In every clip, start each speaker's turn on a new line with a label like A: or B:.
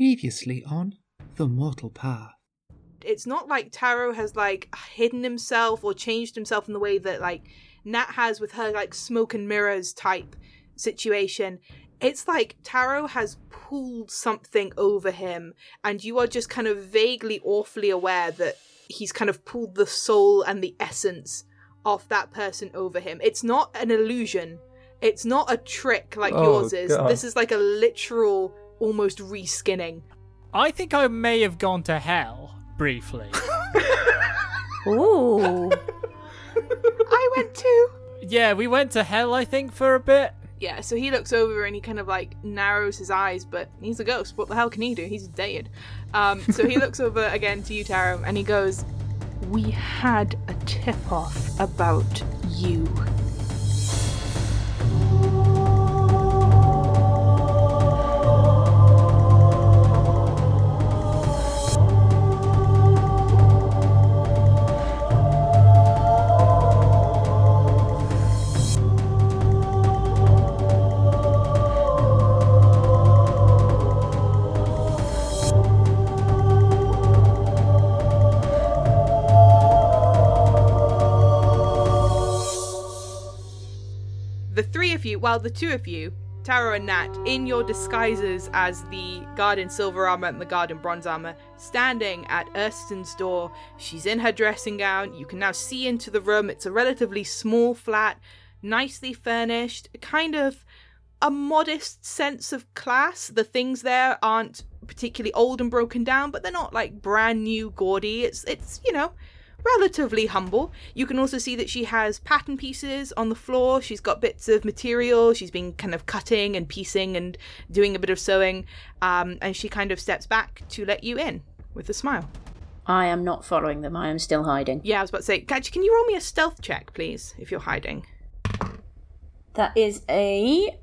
A: Previously on The Mortal Path.
B: It's not like Taro has like hidden himself or changed himself in the way that like Nat has with her like smoke and mirrors type situation. It's like Taro has pulled something over him, and you are just kind of vaguely, awfully aware that he's kind of pulled the soul and the essence of that person over him. It's not an illusion. It's not a trick like
C: Oh,
B: yours is.
C: God.
B: This is like a literal, almost reskinning.
D: I think I may have gone to hell briefly.
E: Ooh.
B: I went too.
D: yeah, we went to hell, I think, for a bit.
B: Yeah, so he looks over and he kind of like narrows his eyes, but he's a ghost. What the hell can he do? He's dead. Um, so he looks over again to you, Taro, and he goes, We had a tip off about you. Well, the two of you, Taro and Nat, in your disguises as the guard in silver armor and the guard in bronze armor, standing at Erston's door. She's in her dressing gown. You can now see into the room. It's a relatively small flat, nicely furnished, kind of a modest sense of class. The things there aren't particularly old and broken down, but they're not like brand new gaudy. It's it's, you know, relatively humble. You can also see that she has pattern pieces on the floor. She's got bits of material. She's been kind of cutting and piecing and doing a bit of sewing. Um, and she kind of steps back to let you in with a smile.
E: I am not following them. I am still hiding.
B: Yeah, I was about to say, Gadget, can you roll me a stealth check, please, if you're hiding?
E: That is a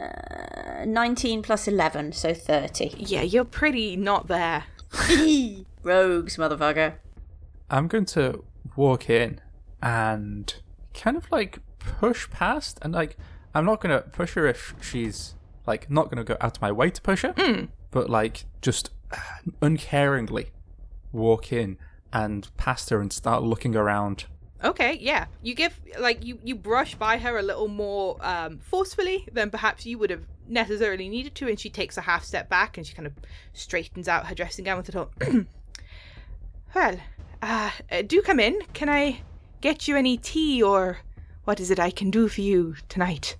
E: uh, 19 plus 11, so 30.
B: Yeah, you're pretty not there.
E: Rogues, motherfucker.
C: I'm going to walk in and kind of like push past and like I'm not going to push her if she's like not going to go out of my way to push her, but like just uncaringly walk in and past her and start looking around.
B: Okay, yeah. You give like you you brush by her a little more um, forcefully than perhaps you would have necessarily needed to, and she takes a half step back and she kind of straightens out her dressing gown with a little. well, uh, uh, do come in. Can I get you any tea or what is it I can do for you tonight?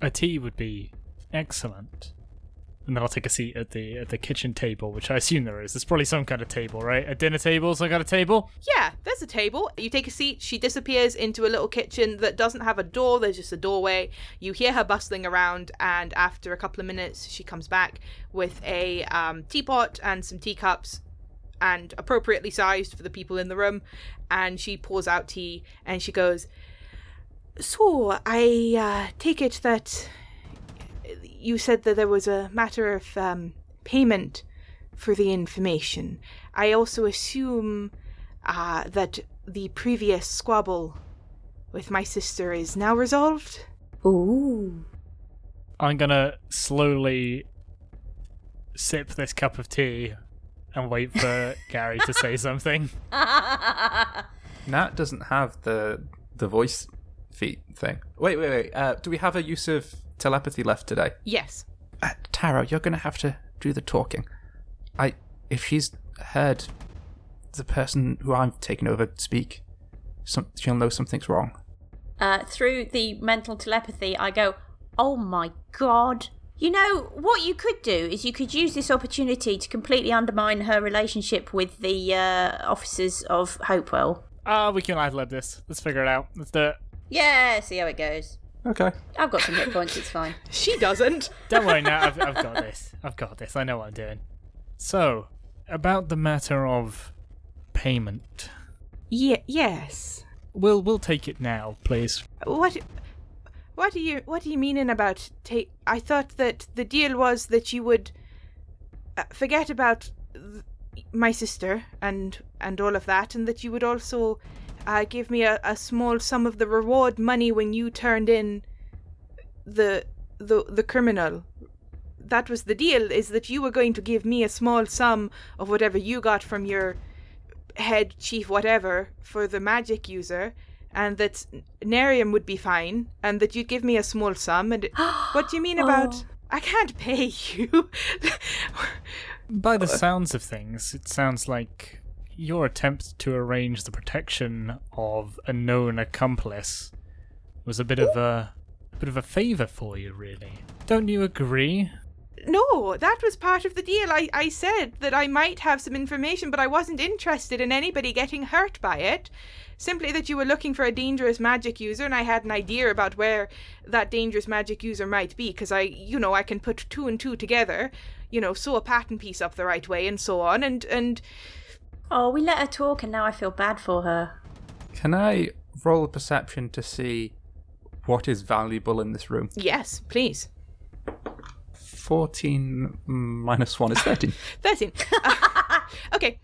D: A tea would be excellent. And then I'll take a seat at the at the kitchen table, which I assume there is. There's probably some kind of table, right? A dinner table, some kind of table.
B: Yeah, there's a table. You take a seat. She disappears into a little kitchen that doesn't have a door. There's just a doorway. You hear her bustling around, and after a couple of minutes, she comes back with a um, teapot and some teacups, and appropriately sized for the people in the room. And she pours out tea, and she goes, "So I uh, take it that you said that there was a matter of um, payment for the information. I also assume uh, that the previous squabble with my sister is now resolved.
E: Ooh.
D: I'm gonna slowly sip this cup of tea and wait for Gary to say something.
C: Nat doesn't have the the voice feat thing. Wait, wait, wait. Uh, do we have a use of telepathy left today?
B: Yes.
C: Uh, Taro, you're going to have to do the talking. I, if she's heard the person who I've taken over speak, some, she'll know something's wrong.
E: Uh, through the mental telepathy, I go, oh my god. You know, what you could do is you could use this opportunity to completely undermine her relationship with the uh, officers of Hopewell.
D: Ah, we can ad lib this. Let's figure it out. Let's do it.
E: Yeah, see how it goes.
C: Okay.
E: I've got some hit points, it's fine.
B: She doesn't.
D: Don't worry now, I've, I've got this. I've got this. I know what I'm doing. So, about the matter of payment.
B: Ye- yes.
D: We'll we'll take it now, please.
B: What? What do you What do you meaning about take? I thought that the deal was that you would uh, forget about th- my sister and and all of that, and that you would also uh, give me a, a small sum of the reward money when you turned in the the the criminal that was the deal is that you were going to give me a small sum of whatever you got from your head chief whatever for the magic user and that Nerium would be fine and that you'd give me a small sum and what do you mean about
E: Oh.
B: I can't pay you
D: By the sounds of things, it sounds like your attempt to arrange the protection of a known accomplice was a bit of a, a bit of a favor for you, really. Don't you agree?
B: No, that was part of the deal. I, I said that I might have some information, but I wasn't interested in anybody getting hurt by it. Simply that you were looking for a dangerous magic user, and I had an idea about where that dangerous magic user might be, because I, you know, I can put two and two together, you know, sew a pattern piece up the right way, and so on, and, and
E: Oh, we let her talk, and now I feel bad for her.
C: Can I roll a perception to see what is valuable in this room?
B: yes, please.
C: 14 minus 1 is 13.
B: 13. okay.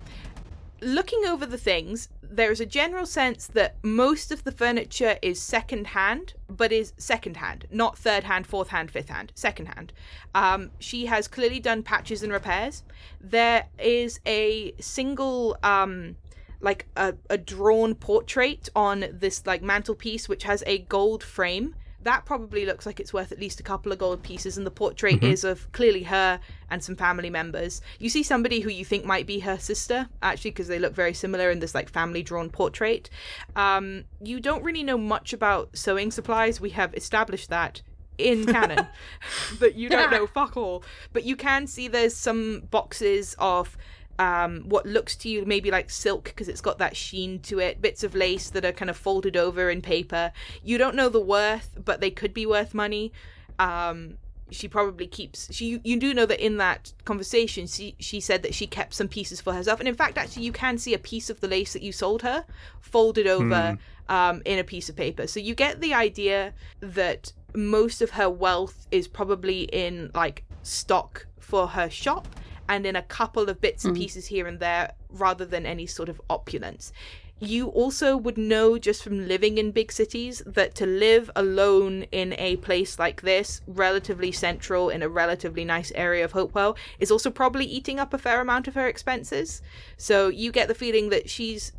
B: Looking over the things, there's a general sense that most of the furniture is second hand, but is second hand, not third hand, fourth hand, fifth hand, second hand. Um, she has clearly done patches and repairs. There is a single, um, like a, a drawn portrait on this like mantelpiece, which has a gold frame. That probably looks like it's worth at least a couple of gold pieces, and the portrait is of clearly her and some family members. You see somebody who you think might be her sister, actually, because they look very similar in this like family drawn portrait. Um, you don't really know much about sewing supplies. We have established that in canon that you don't know fuck all. But you can see there's some boxes of um, what looks to you maybe like silk because it's got that sheen to it, bits of lace that are kind of folded over in paper. You don't know the worth, but they could be worth money. Um, she probably keeps she you do know that in that conversation she she said that she kept some pieces for herself and in fact actually you can see a piece of the lace that you sold her folded over um, in a piece of paper so you get the idea that most of her wealth is probably in like stock for her shop and in a couple of bits and hmm. pieces here and there rather than any sort of opulence you also would know just from living in big cities that to live alone in a place like this, relatively central in a relatively nice area of Hopewell, is also probably eating up a fair amount of her expenses. So you get the feeling that she's,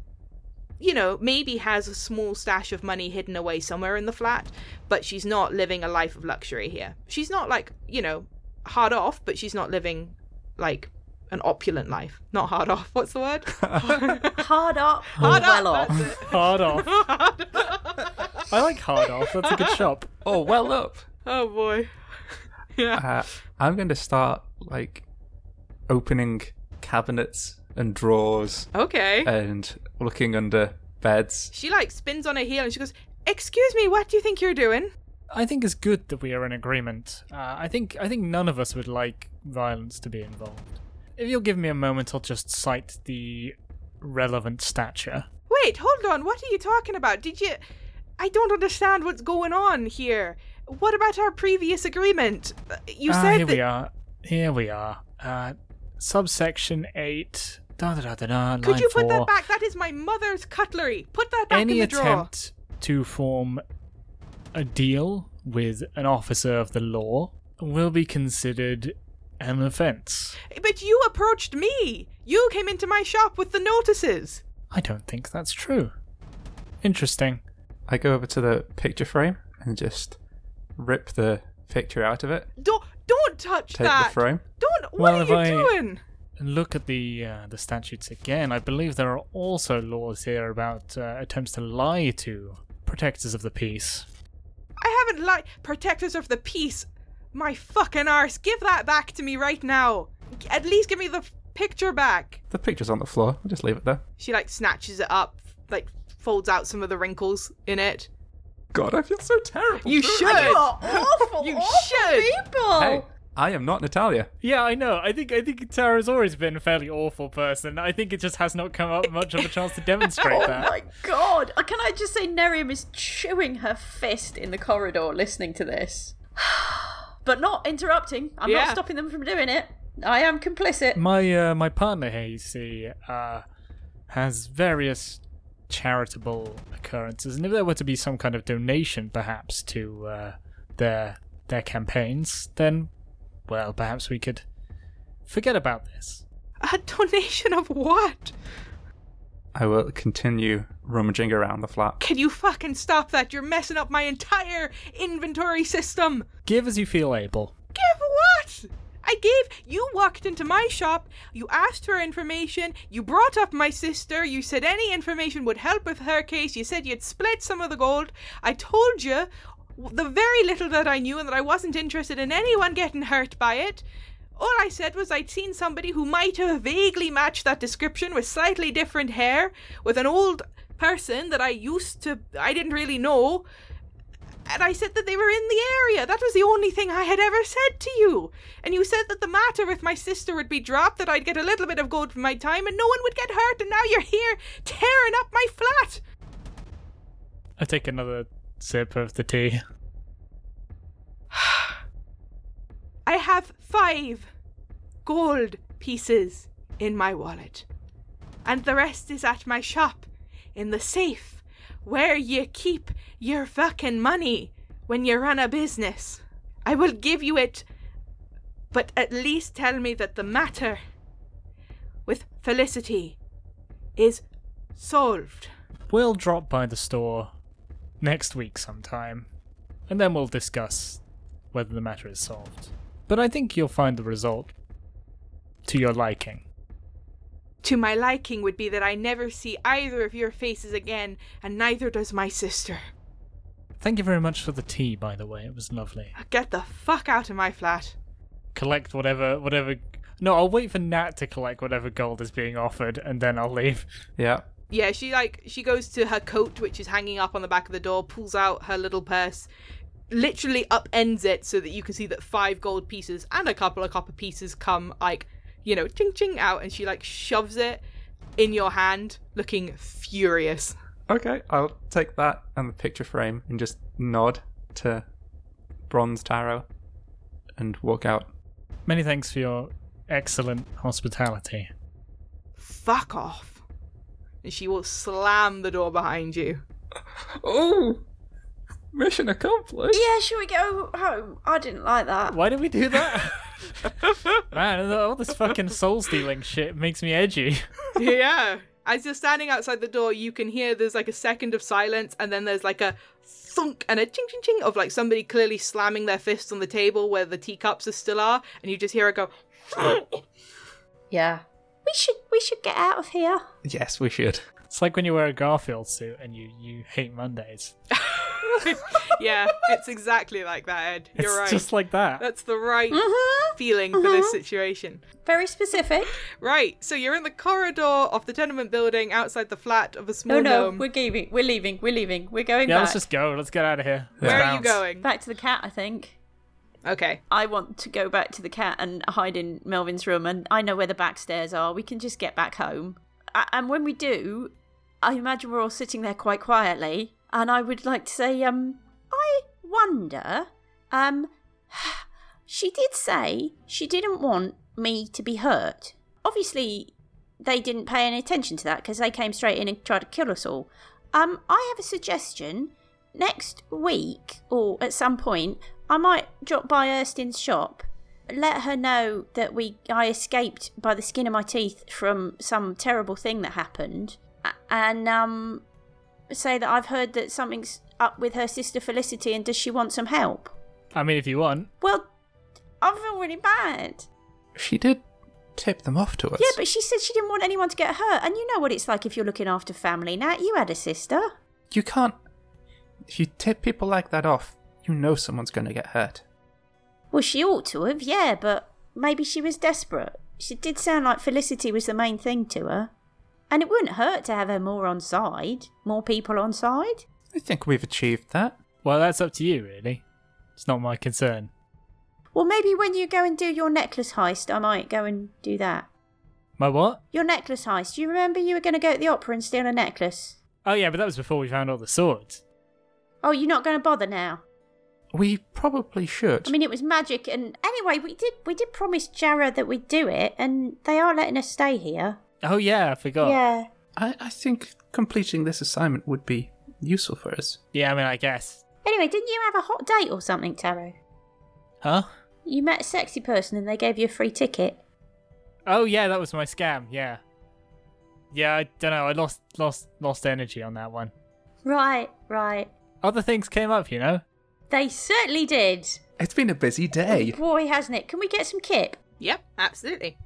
B: you know, maybe has a small stash of money hidden away somewhere in the flat, but she's not living a life of luxury here. She's not like, you know, hard off, but she's not living like an opulent life. Not hard off. What's the word?
E: Hard up,
B: Hard
E: well
B: up,
E: off.
B: that's it.
D: Hard off. I like hard off. That's a good shop.
C: oh, well up.
B: Oh boy. Yeah.
C: Uh, I'm going to start, like, opening cabinets and drawers
B: Okay.
C: and looking under beds.
B: she like spins on her heel and she goes, "Excuse me, what do you think you're doing?"
D: I think it's good that we are in agreement. Uh, I think I think none of us would like violence to be involved. If you'll give me a moment, I'll just cite the relevant stature.
B: Wait, hold on. What are you talking about? Did you? I don't understand what's going on here. What about our previous agreement? You
D: ah,
B: said
D: here
B: that.
D: we are. Here we are. Uh, subsection eight. Da da da da da.
B: Could you put
D: four.
B: that back? That is my mother's cutlery. Put that back
D: Any
B: in the drawer.
D: Any attempt to form a deal with an officer of the law will be considered an offence.
B: But you approached me. You came into my shop with the notices.
D: I don't think that's true. Interesting.
C: I go over to the picture frame and just rip the picture out of it,
B: Don't don't touch
C: take
B: that.
C: the frame.
B: Don't. What
D: Well,
B: are you
D: I-
B: doing?
D: And look at the uh, the statutes again. I believe there are also laws here about uh, attempts to lie to protectors of the peace.
B: I haven't lied. Protectors of the peace. My fucking arse. Give that back to me right now. At least give me the picture back.
C: The picture's on the floor. I'll just leave it there.
B: She like snatches it up, like folds out some of the wrinkles in it.
C: God, I feel so terrible.
B: You should.
C: this.
E: You are awful,
B: You
E: awful
B: should.
E: people.
C: Hey, I am not Natalia.
D: Yeah, I know. I think I think Taro's always been a fairly awful person. I think it just has not come up much of a chance to demonstrate
E: Oh
D: that.
E: Oh my god! Uh, Can I just say, Nerium is chewing her fist in the corridor listening to this. but not interrupting. I'm
B: Yeah.
E: not stopping them from doing it. I am complicit.
D: My uh, my partner here, you see, uh, has various charitable occurrences, and if there were to be some kind of donation, perhaps to uh, their their campaigns, then well, perhaps we could forget about this.
B: A donation of what?
C: I will continue rummaging around the flat.
B: Can you fucking stop that? You're messing up my entire inventory system.
D: Give as you feel able.
B: Give what? I gave. You walked into my shop, you asked for information, you brought up my sister, you said any information would help with her case, you said you'd split some of the gold. I told you the very little that I knew and that I wasn't interested in anyone getting hurt by it. All I said was I'd seen somebody who might have vaguely matched that description with slightly different hair, with an old person that I used to. I didn't really know. And I said that they were in the area. That was the only thing I had ever said to you. And you said that the matter with my sister would be dropped, that I'd get a little bit of gold for my time, and no one would get hurt, and now you're here tearing up my flat.
D: I take another sip of the tea.
B: I have five gold pieces in my wallet. And the rest is at my shop, in the safe, where you keep your fucking money when you run a business. I will give you it, but at least tell me that the matter with Felicity is solved.
D: We'll drop by the store next week sometime, and then we'll discuss whether the matter is solved. But I think you'll find the result to your liking.
B: To my liking would be that I never see either of your faces again, and neither does my sister.
D: Thank you very much for the tea, by the way. It was lovely.
B: Uh, get the fuck out of my flat.
D: Collect whatever, whatever. No, I'll wait for Nat to collect whatever gold is being offered, and then I'll leave.
C: Yeah.
B: Yeah, she like she goes to her coat, which is hanging up on the back of the door, pulls out her little purse, literally upends it so that you can see that five gold pieces and a couple of copper pieces come like, you know, ching ching out, and she like shoves it in your hand, looking furious.
C: Okay, I'll take that and the picture frame and just nod to Bronze Taro and walk out.
D: Many thanks for your excellent hospitality.
B: Fuck off. And she will slam the door behind you.
C: Oh! Mission accomplished!
E: Yeah, should we go home? I didn't like that.
D: Why did we do that? Man, all this fucking soul stealing shit makes me edgy.
B: yeah. As you're standing outside the door, you can hear there's like a second of silence, and then there's like a thunk and a ching ching ching of like somebody clearly slamming their fists on the table where the teacups are still are, and you just hear it go.
E: Yeah. We should we should get out of here.
C: Yes, we should.
D: It's like when you wear a Garfield suit and you, you hate Mondays.
B: yeah, it's exactly like that, Ed. You're
D: it's
B: right.
D: just like that.
B: That's the right
E: Mm-hmm.
B: feeling for this situation.
E: Very specific.
B: Right, so you're in the corridor of the tenement building outside the flat of a small
E: No, no,
B: dome.
E: we're leaving. We're leaving. We're leaving. We're going
D: yeah,
E: back.
D: let's just go. Let's get out of here. Let's
B: Where are you going?
E: Back to the cat, I think.
B: Okay.
E: I want to go back to the cat and hide in Melvin's room, and I know where the back stairs are. We can just get back home. A- And when we do, I imagine we're all sitting there quite quietly, and I would like to say, um, I wonder, um, she did say she didn't want me to be hurt. Obviously, they didn't pay any attention to that because they came straight in and tried to kill us all. Um, I have a suggestion. Next week, or at some point, I might drop by Erstin's shop, let her know that we I escaped by the skin of my teeth from some terrible thing that happened, and um, say that I've heard that something's up with her sister Felicity, and does she want some help?
D: I mean, if you want.
E: Well, I feel really bad.
C: She did tip them off to us.
E: Yeah, but she said she didn't want anyone to get hurt, and you know what it's like if you're looking after family. Nat, you had a sister.
C: You can't. If you tip people like that off, you know someone's going to get hurt.
E: Well, she ought to have, yeah, but maybe she was desperate. She did sound like Felicity was the main thing to her. And it wouldn't hurt to have her more on side, more people on side.
C: I think we've achieved that.
D: Well, that's up to you, really. It's not my concern.
E: Well, maybe when you go and do your necklace heist, I might go and do that.
D: My what?
E: Your necklace heist. Do you remember you were going to go to the opera and steal a necklace?
D: Oh, yeah, but that was before we found all the swords.
E: Oh, you're not going to bother now.
C: We probably should.
E: I mean, it was magic, and anyway, we did we did promise Jara that we'd do it, and they are letting us stay here.
D: Oh, yeah, I forgot.
E: Yeah.
C: I, I think completing this assignment would be useful for us.
D: Yeah, I mean, I guess.
E: Anyway, didn't you have a hot date or something, Taro?
D: Huh?
E: You met a sexy person and they gave you a free ticket.
D: Oh yeah, that was my scam. Yeah. Yeah, I don't know. I lost lost lost energy on that one.
E: Right, right.
D: Other things came up, you know.
E: They certainly did.
A: It's been a busy day.
E: Boy, hasn't it? Can we get some kip?
B: Yep, absolutely.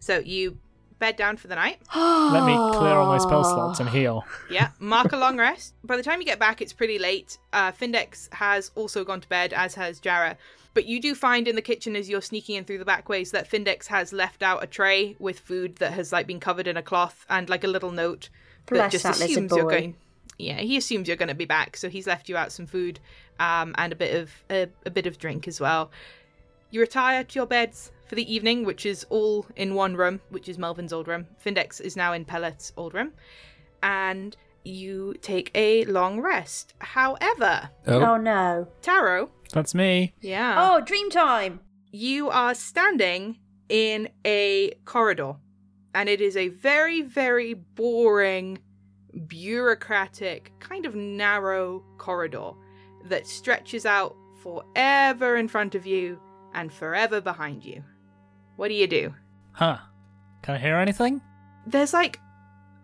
B: So you bed down for the night.
D: Let me clear all my spell slots and heal.
B: Yeah, mark a long rest. By the time you get back, it's pretty late. Uh, Findex has also gone to bed, as has Jara. But you do find in the kitchen as you're sneaking in through the back ways that Findex has left out a tray with food that has like been covered in a cloth and like a little note that
E: Bless
B: just
E: that lizard
B: assumes you're going. Yeah, he assumes you're going to be back, so he's left you out some food um, and a bit of a, a bit of drink as well. You retire to your beds for the evening, which is all in one room, which is Melvin's old room. Findex is now in Pellet's old room. And you take a long rest. However,
E: Oh, oh no.
B: Taro,
D: That's me.
B: yeah,
E: Oh, dream time.
B: you are standing in a corridor. And it is a very, very boring, bureaucratic, kind of narrow corridor that stretches out forever in front of you and forever behind you. What do you do?
D: Huh. Can I hear anything?
B: There's like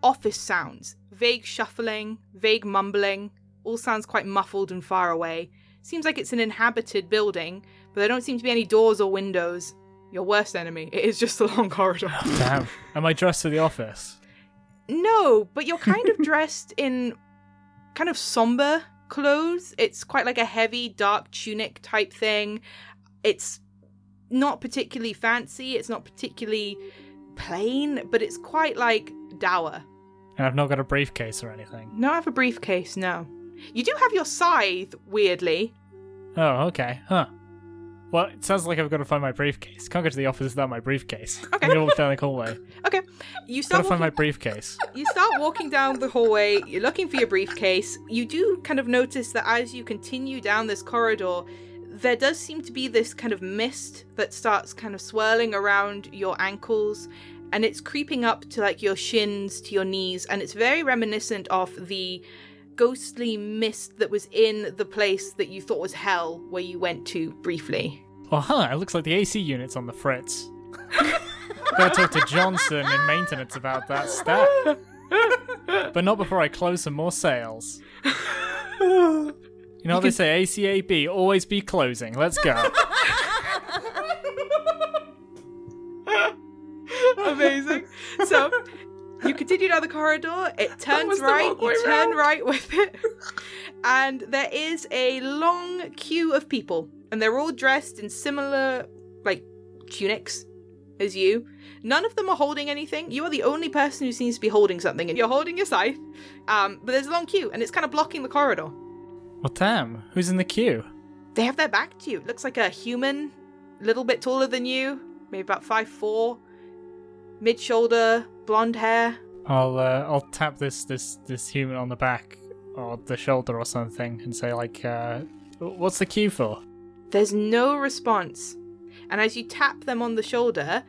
B: office sounds, vague shuffling, vague mumbling, all sounds quite muffled and far away. Seems like it's an inhabited building, but there don't seem to be any doors or windows. Your worst enemy. It is just a long corridor.
D: Damn. Am I dressed for the office?
B: No, but you're kind of dressed in kind of somber clothes. It's quite like a heavy, dark tunic type thing. It's not particularly fancy, it's not particularly plain, but it's quite like dour.
D: And I've not got a briefcase or anything.
B: No, I have a briefcase, no. You do have your scythe, weirdly.
D: Oh, okay. Huh. Well, it sounds like I've got to find my briefcase. Can't go to the office without my briefcase.
B: Okay.
D: I'm walk down the hallway.
B: Okay. You start
D: Gotta find my briefcase.
B: you start walking down the hallway, you're looking for your briefcase. You do kind of notice that as you continue down this corridor, there does seem to be this kind of mist that starts kind of swirling around your ankles and it's creeping up to like your shins to your knees and it's very reminiscent of the ghostly mist that was in the place that you thought was hell where you went to briefly.
D: Well, huh. It looks like the AC unit's on the fritz. Gotta talk to Johnson in maintenance about that stat. But not before I close some more sales. You know what they say, ACAB, always be closing. Let's go.
B: Amazing. So you continue down the corridor, it turns right, you turn
A: round.
B: right with it. And there is a long queue of people, and they're all dressed in similar like tunics as you. None of them are holding anything. You are the only person who seems to be holding something, and you're holding your scythe. Um, but there's a long queue, and it's kind of blocking the corridor.
D: Well, damn. Who's in the queue?
B: They have their back to you. It looks like a human, a little bit taller than you, maybe about five four, mid shoulder, blonde hair.
D: I'll uh, I'll tap this this this human on the back or the shoulder or something and say like, uh, "What's the queue for?"
B: There's no response. And as you tap them on the shoulder,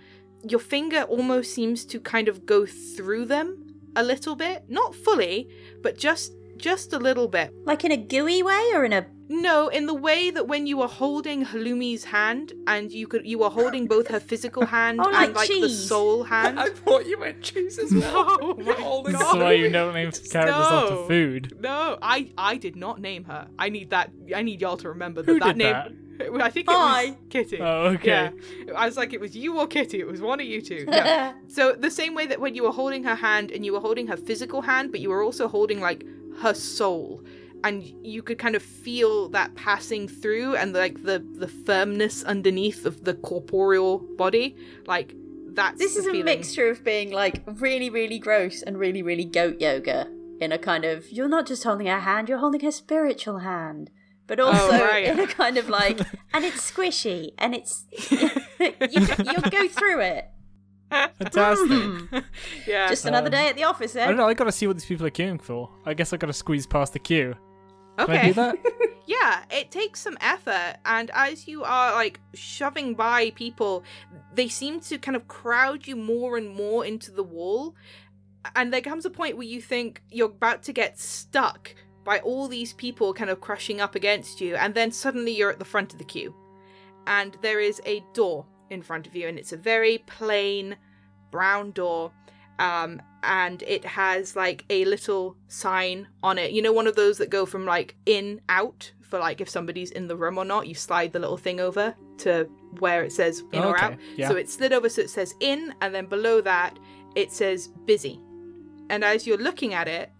B: your finger almost seems to kind of go through them a little bit. Not fully, but just just a little bit.
E: Like in a gooey way or in a.
B: No, in the way that when you were holding Halloumi's hand and you could you were holding both her physical hand
E: Oh, like
B: and like the
E: cheese.
B: soul hand.
A: I thought you meant cheese as well.
B: Oh no, my
A: All
D: This is why you don't name characters after food.
B: No, I I did not name her. I need that. I need y'all to remember that
D: Who
B: that
D: did
B: name. I think it
E: I.
B: was Kitty.
D: Oh, okay.
B: Yeah, I was like, it was you or Kitty. It was one of you two. Yeah. so the same way that when you were holding her hand and you were holding her physical hand, but you were also holding like her soul, and you could kind of feel that passing through, and like the the firmness underneath of the corporeal body, like that's
E: This is a mixture of being like really, really gross and really, really goat yoga in a kind of. You're not just holding her hand, you're holding her spiritual hand. But oh, also
B: right.
E: in a kind of like. And it's squishy and it's. you, you'll go through it.
D: Fantastic.
B: Yeah.
E: Just another
D: Um,
E: day at the office, eh?
D: I don't know. I gotta see what these people are queuing for. I guess I gotta squeeze past the queue.
B: Okay. Can.
D: I do that?
B: Yeah, it takes some effort, and as you are like shoving by people, they seem to kind of crowd you more and more into the wall. And there comes a point where you think you're about to get stuck by all these people kind of crushing up against you, and then suddenly you're at the front of the queue. and there is a door in front of you, and it's a very plain brown door. Um, and it has like a little sign on it. You know, one of those that go from like in out for like if somebody's in the room or not. You slide the little thing over to where it says in
D: Oh,
B: or
D: okay.
B: out.
D: Yeah.
B: So it's slid over so it says in, and then below that it says busy. And as you're looking at it,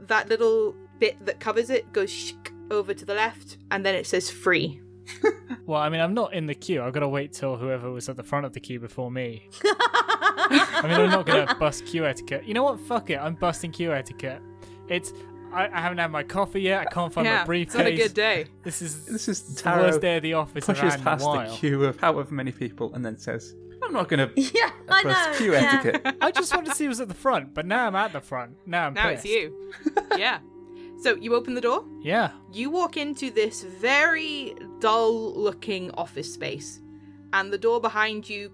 B: that little bit that covers it goes shk over to the left, and then it says free.
D: Well, I mean, I'm not in the queue. I've got to wait till whoever was at the front of the queue before me. I mean, I'm not going to bust queue etiquette. You know what? Fuck it. I'm busting queue etiquette. It's. I, I haven't had my coffee yet. I can't find my
B: yeah,
D: briefcase.
B: it's not a good day.
D: This is
C: This is
D: the worst day of the office I've
C: pushes
D: had in a
C: past the queue of however many people and then says, I'm not going to
E: yeah, I
C: bust
E: know.
C: queue
E: yeah.
C: etiquette.
D: I just wanted to see who was at the front, but now I'm at the front. Now I'm
B: Now
D: pissed.
B: it's you. yeah. So you open the door.
D: Yeah.
B: You walk into this very dull looking office space, and the door behind you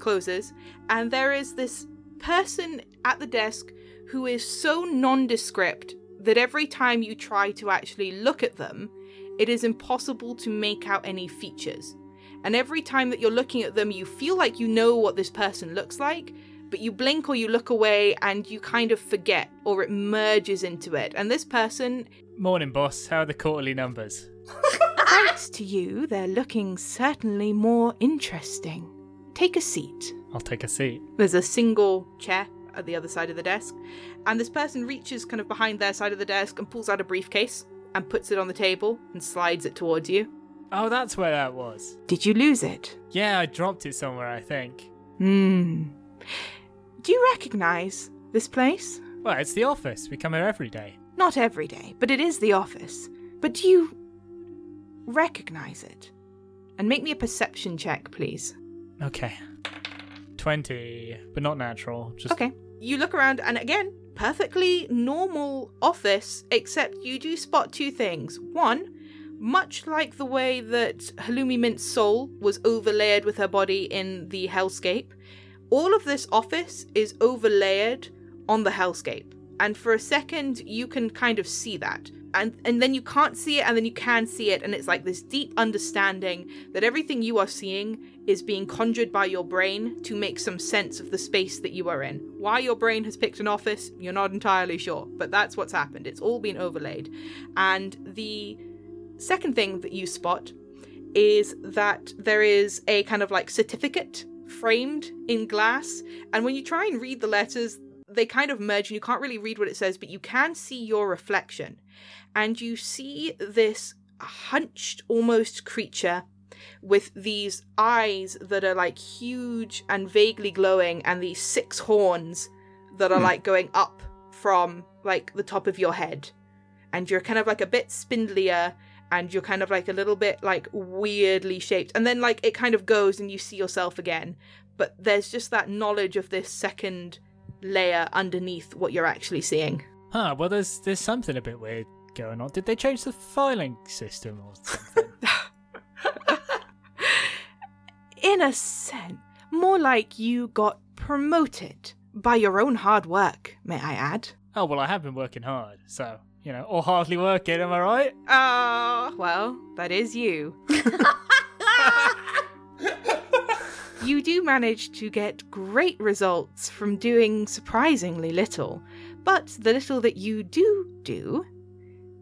B: closes, and there is this person at the desk who is so nondescript that every time you try to actually look at them, it is impossible to make out any features. And every time that you're looking at them, you feel like you know what this person looks like, but you blink or you look away and you kind of forget or it merges into it. And this person
D: Morning, boss. How are the quarterly numbers?
B: Thanks to you, they're looking certainly more interesting. Take a seat.
D: I'll take a seat.
B: There's a single chair at the other side of the desk, and this person reaches kind of behind their side of the desk and pulls out a briefcase and puts it on the table and slides it towards you.
D: Oh, that's where that was.
B: Did you lose it?
D: Yeah, I dropped it somewhere, I think.
B: Hmm. Do you recognize this place?
D: Well, it's the office. We come here every day.
B: Not every day, but it is the office. But do you recognize it? And make me a perception check, please.
D: Okay. 20, but not natural. Just
B: Okay. You look around, and again, perfectly normal office, except you do spot two things. One, much like the way that Halloumi Mint's soul was overlaid with her body in the hellscape, all of this office is overlaid on the hellscape. And for a second, you can kind of see that. And, and then you can't see it, and then you can see it, and it's like this deep understanding that everything you are seeing is being conjured by your brain to make some sense of the space that you are in. Why your brain has picked an office, you're not entirely sure, but that's what's happened. It's all been overlaid. And the second thing that you spot is that there is a kind of like certificate framed in glass, and when you try and read the letters, they kind of merge and you can't really read what it says, but you can see your reflection. And you see this hunched almost creature with these eyes that are like huge and vaguely glowing and these six horns that are hmm. like going up from like the top of your head and you're kind of like a bit spindlier and you're kind of like a little bit like weirdly shaped and then like it kind of goes and you see yourself again but there's just that knowledge of this second layer underneath what you're actually seeing
D: Huh, well, there's there's something a bit weird going on. Did they change the filing system or something?
B: in a sense more like you got promoted by your own hard work may i add
D: oh, well, I have been working hard, so, you know, or hardly working, am I right?
B: Ah, well, that is you. you do manage to get great results from doing surprisingly little, but the little that you do do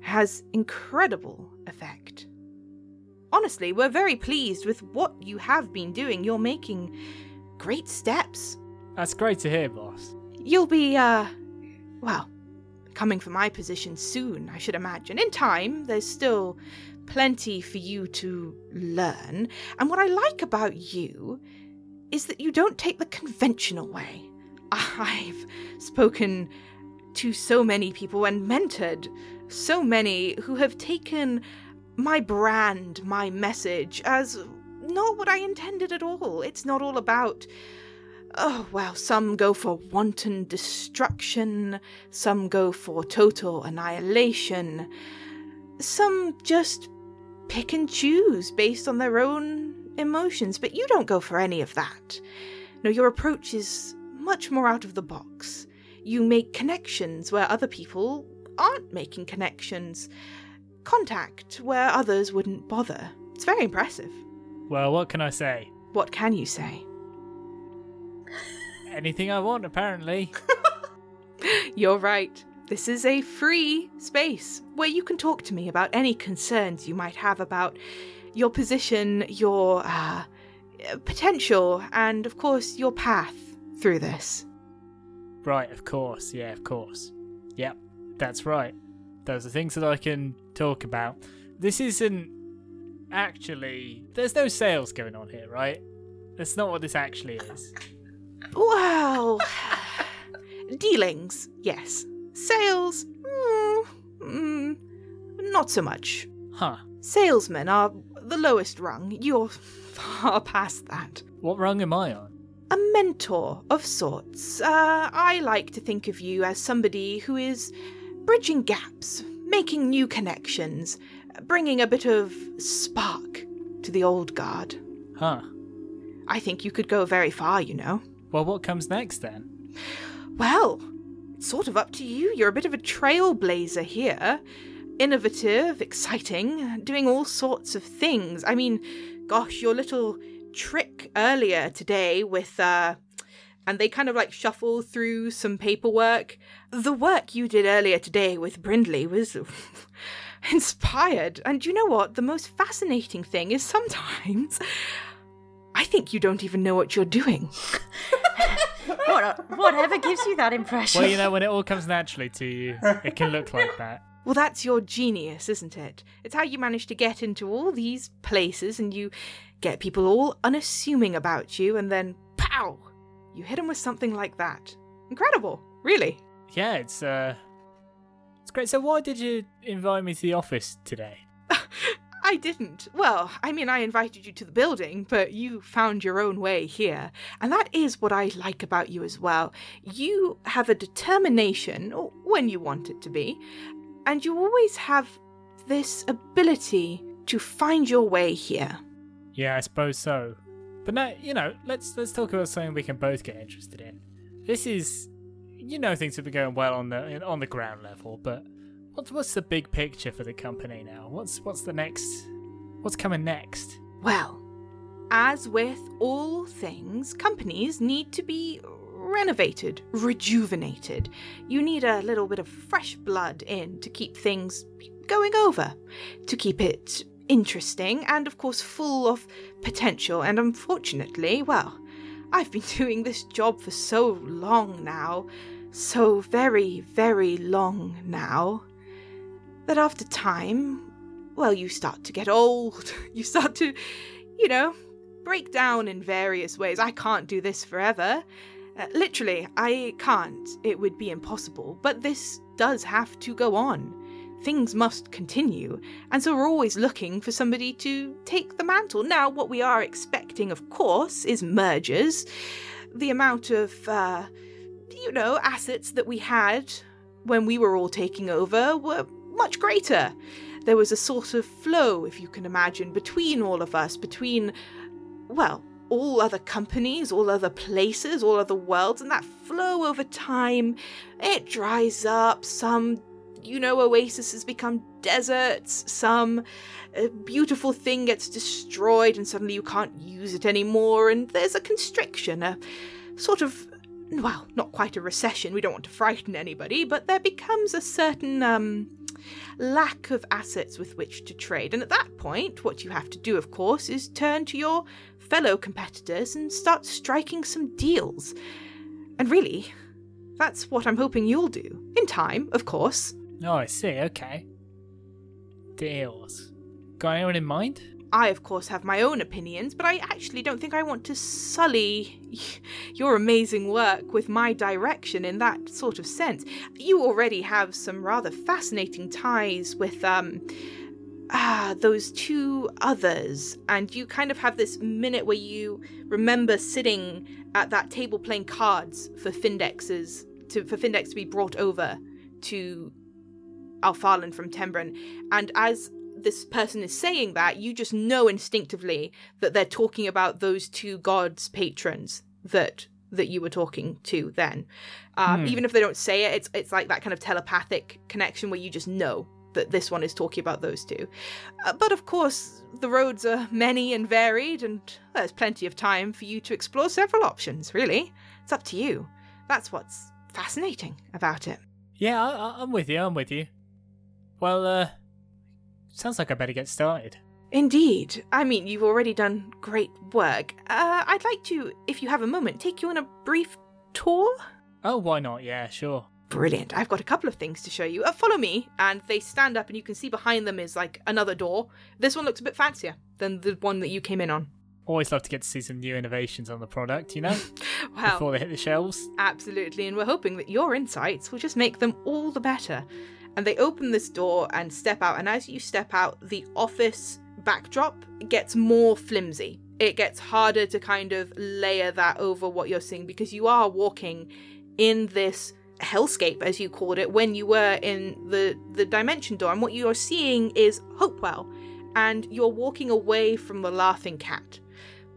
B: has incredible effect. Honestly, we're very pleased with what you have been doing. You're making great steps.
D: That's great to hear, boss.
B: You'll be, uh, well, coming for my position soon, I should imagine. In time, there's still plenty for you to learn. And what I like about you is that you don't take the conventional way. I've spoken to so many people and mentored so many who have taken my brand, my message, as not what I intended at all. It's not all about Oh, well, some go for wanton destruction, some go for total annihilation, some just pick and choose based on their own emotions, but you don't go for any of that. No, your approach is much more out of the box. You make connections where other people aren't making connections, contact where others wouldn't bother. It's very impressive.
D: Well, what can I say?
B: What can you say?
D: Anything I want, apparently.
B: You're right. This is a free space where you can talk to me about any concerns you might have about your position, your uh, potential, and of course, your path through this.
D: Right, of course. Yeah, of course. Yep, that's right. Those are things that I can talk about. This isn't actually. There's no sales going on here, right? That's not what this actually is.
B: Well, dealings, yes. Sales, mm, mm, not so much.
D: Huh.
B: Salesmen are the lowest rung. You're far past that.
D: What rung am I on?
B: A mentor of sorts. Uh, I like to think of you as somebody who is bridging gaps, making new connections, bringing a bit of spark to the old guard.
D: Huh.
B: I think you could go very far, you know.
D: Well, what comes next then?
B: Well, it's sort of up to you. You're a bit of a trailblazer here. Innovative, exciting, doing all sorts of things. I mean, gosh, your little trick earlier today with, uh, and they kind of like shuffle through some paperwork. The work you did earlier today with Brindley was inspired. And you know what? The most fascinating thing is sometimes I think you don't even know what you're doing.
E: What, whatever gives you that impression?
D: Well, you know, when it all comes naturally to you, it can look like that.
B: Well, that's your genius, isn't it? It's how you manage to get into all these places and you get people all unassuming about you, and then pow! You hit them with something like that. Incredible, really.
D: Yeah, it's uh, it's great. So, why did you invite me to the office today?
B: I didn't. Well, I mean, I invited you to the building, but you found your own way here. And that is what I like about you as well. You have a determination, when you want it to be, and you always have this ability to find your way here.
D: Yeah, I suppose so. But now, you know, let's let's talk about something we can both get interested in. This is, you know, things have been going well on the on the ground level, but what's what's the big picture for the company now? What's what's the next? What's coming next?
B: Well, as with all things, companies need to be renovated, rejuvenated. You need a little bit of fresh blood in to keep things going over, to keep it interesting and, of course, full of potential. And unfortunately, well, I've been doing this job for so long now, so very, very long now, that after time, well, you start to get old. You start to, you know, break down in various ways. I can't do this forever. Uh, literally, I can't. It would be impossible. But this does have to go on. Things must continue. And so we're always looking for somebody to take the mantle. Now, what we are expecting, of course, is mergers. The amount of, uh, you know, assets that we had when we were all taking over were much greater. There was a sort of flow, if you can imagine, between all of us, between, well, all other companies, all other places, all other worlds, and that flow over time, it dries up. Some, you know, oases become deserts. Some beautiful thing gets destroyed, and suddenly you can't use it anymore, and there's a constriction, a sort of well, not quite a recession, we don't want to frighten anybody, but there becomes a certain um, lack of assets with which to trade. And at that point, what you have to do, of course, is turn to your fellow competitors and start striking some deals. And really, that's what I'm hoping you'll do. In time, of course.
D: Oh, I see. Okay. Deals. Got anyone in mind?
B: I, of course, have my own opinions, but I actually don't think I want to sully your amazing work with my direction in that sort of sense. You already have some rather fascinating ties with, um, ah, those two others, and you kind of have this minute where you remember sitting at that table playing cards for Findex's to for Findex to be brought over to Alphalan from Tembren, and as this person is saying that, you just know instinctively that they're talking about those two gods' patrons that that you were talking to then. Um,
D: Hmm.
B: Even if they don't say it, it's it's like that kind of telepathic connection where you just know that this one is talking about those two. Uh, but of course, the roads are many and varied, and there's plenty of time for you to explore several options, really. It's up to you. That's what's fascinating about it.
D: Yeah, I, I'm with you. I'm with you. Well, uh, sounds like I better get started.
B: Indeed. I mean, you've already done great work. Uh, I'd like to, if you have a moment, take you on a brief tour.
D: Oh, why not? Yeah, sure.
B: Brilliant. I've got a couple of things to show you. Uh, follow me. And they stand up, and you can see behind them is like another door. This one looks a bit fancier than the one that you came in on.
D: Always love to get to see some new innovations on the product, you know,
B: Wow.
D: before they hit the shelves.
B: Absolutely, and we're hoping that your insights will just make them all the better. And they open this door and step out, and as you step out, the office backdrop gets more flimsy. It gets harder to kind of layer that over what you're seeing because you are walking in this hellscape, as you called it, when you were in the, the dimension door. And what you're seeing is Hopewell, and you're walking away from the laughing cat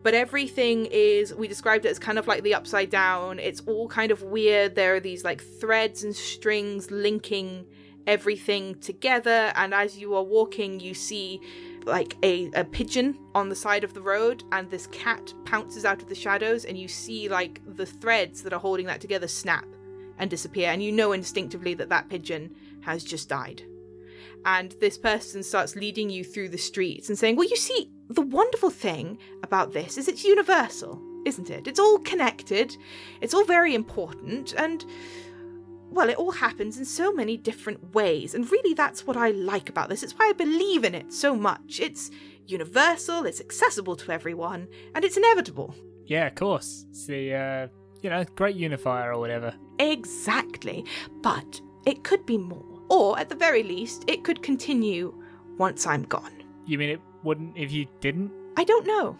B: but everything is we described it as kind of like the upside down it's all kind of weird there are these like threads and strings linking everything together and as you are walking you see like a, a pigeon on the side of the road and this cat pounces out of the shadows and you see like the threads that are holding that together snap and disappear and you know instinctively that that pigeon has just died and this person starts leading you through the streets and saying, Well, you see, the wonderful thing about this is it's universal, isn't it? It's all connected, it's all very important, and well, it all happens in so many different ways. And really, that's what I like about this. It's why I believe in it so much. It's universal, it's accessible to everyone, and it's inevitable.
D: Yeah, of course. It's the, uh, you know, great unifier or whatever.
B: Exactly. But it could be more. Or, at the very least, it could continue once I'm gone.
D: You mean it wouldn't if you didn't?
B: I don't know.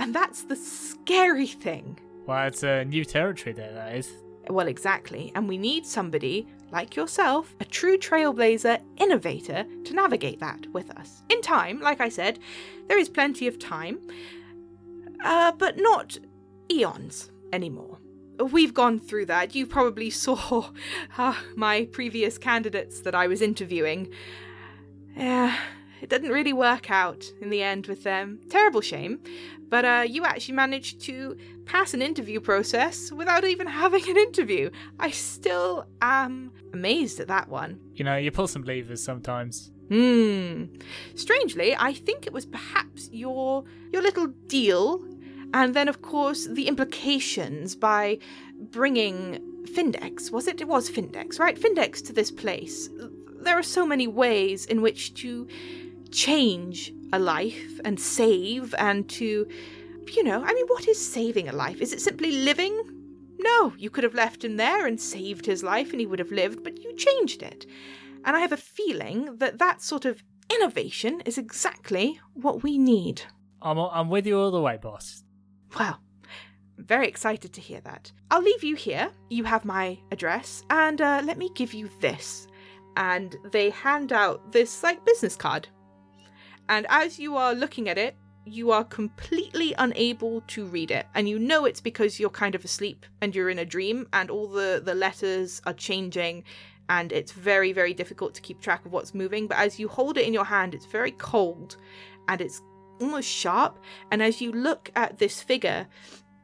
B: And that's the scary thing.
D: Well, it's a new territory there, that is.
B: Well, exactly. And we need somebody like yourself, a true trailblazer innovator, to navigate that with us. In time, like I said, there is plenty of time, uh, but not eons anymore. We've gone through that. You probably saw uh, my previous candidates that I was interviewing. Yeah, it didn't really work out in the end with them. Terrible shame. But uh, you actually managed to pass an interview process without even having an interview. I still am amazed at that one.
D: You know, you pull some levers sometimes.
B: Hmm. Strangely, I think it was perhaps your your little deal, and then of course the implications by bringing Findex. Was it? It was Findex, right? Findex to this place. There are so many ways in which to change a life and save and to, you know, I mean, what is saving a life? Is it simply living? No, you could have left him there and saved his life and he would have lived, but you changed it. And I have a feeling that that sort of innovation is exactly what we need.
D: I'm, I'm with you all the way, boss.
B: Well, very excited to hear that. I'll leave you here. You have my address, and uh, let me give you this. And they hand out this, like, business card. And as you are looking at it, you are completely unable to read it. And you know it's because you're kind of asleep and you're in a dream, and all the, the letters are changing, and it's very, very difficult to keep track of what's moving. But as you hold it in your hand, it's very cold and it's almost sharp. And as you look at this figure,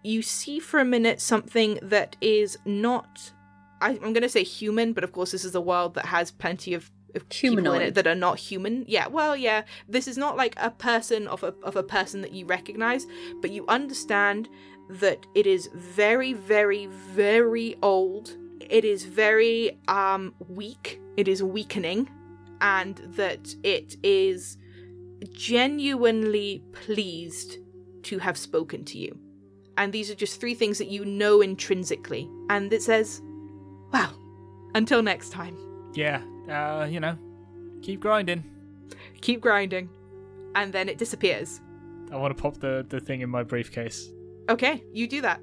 B: you see for a minute something that is not. I, I'm going to say human, but of course, this is a world that has plenty of. Of People in
E: Humanoid.
B: it that are not human. Yeah, well, yeah. This is not like a person of a of a person that you recognize, but you understand that it is very, very, very old. It is very um weak. It is weakening, and that it is genuinely pleased to have spoken to you. And these are just three things that you know intrinsically. And it says, well, until next time,
D: Yeah, uh, you know, keep grinding.
B: keep grinding. And then it disappears.
D: I want to pop the, the thing in my briefcase.
B: Okay, you do that.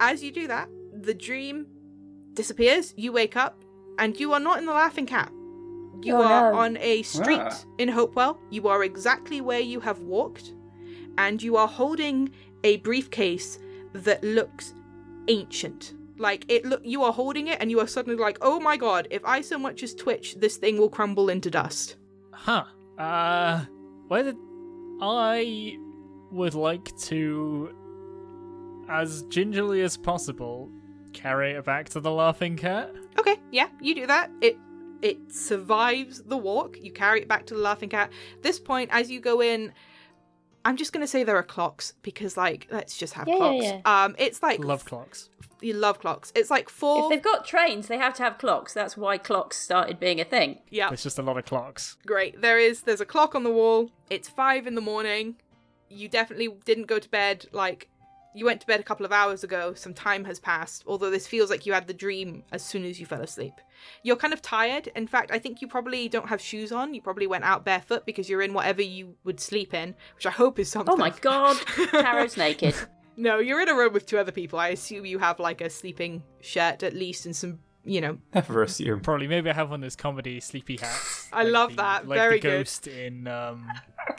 B: As you do that, the dream disappears. You wake up, and you are not in the Laughing Cat. You
E: Oh,
B: are
E: no.
B: on a street
A: Ah.
B: in Hopewell. You are exactly where you have walked, and you are holding a briefcase that looks ancient. Like it look you are holding it and you are suddenly like, "Oh my god, if I so much as twitch, this thing will crumble into dust."
D: Huh. Uh, whether I would like to, as gingerly as possible, carry it back to the laughing cat.
B: Okay, yeah, you do that. It it survives the walk. You carry it back to the laughing cat. This point, as you go in, I'm just gonna say there are clocks because, like, let's just have
E: Yeah, yeah,
B: clocks. Um, it's like
D: Love clocks.
B: you love clocks. It's like four.
E: If they've got trains, they have to have clocks. That's why clocks started being a thing.
B: Yeah,
D: it's just a lot of clocks.
B: great. There is. There's a clock on the wall. It's five in the morning. You definitely didn't go to bed like you went to bed a couple of hours ago. Some time has passed. Although this feels like you had the dream as soon as you fell asleep. You're kind of tired. In fact, I think you probably don't have shoes on. You probably went out barefoot because you're in whatever you would sleep in, which I hope is something.
E: Oh my god, Taro's naked.
B: No, you're in a room with two other people. I assume you have like a sleeping shirt at least and some, you know.
C: Never assume.
D: Probably, maybe I have one of those comedy sleepy hats.
B: I love
D: the-
B: that.
D: Like
B: Very
D: the
B: good.
D: ghost in um,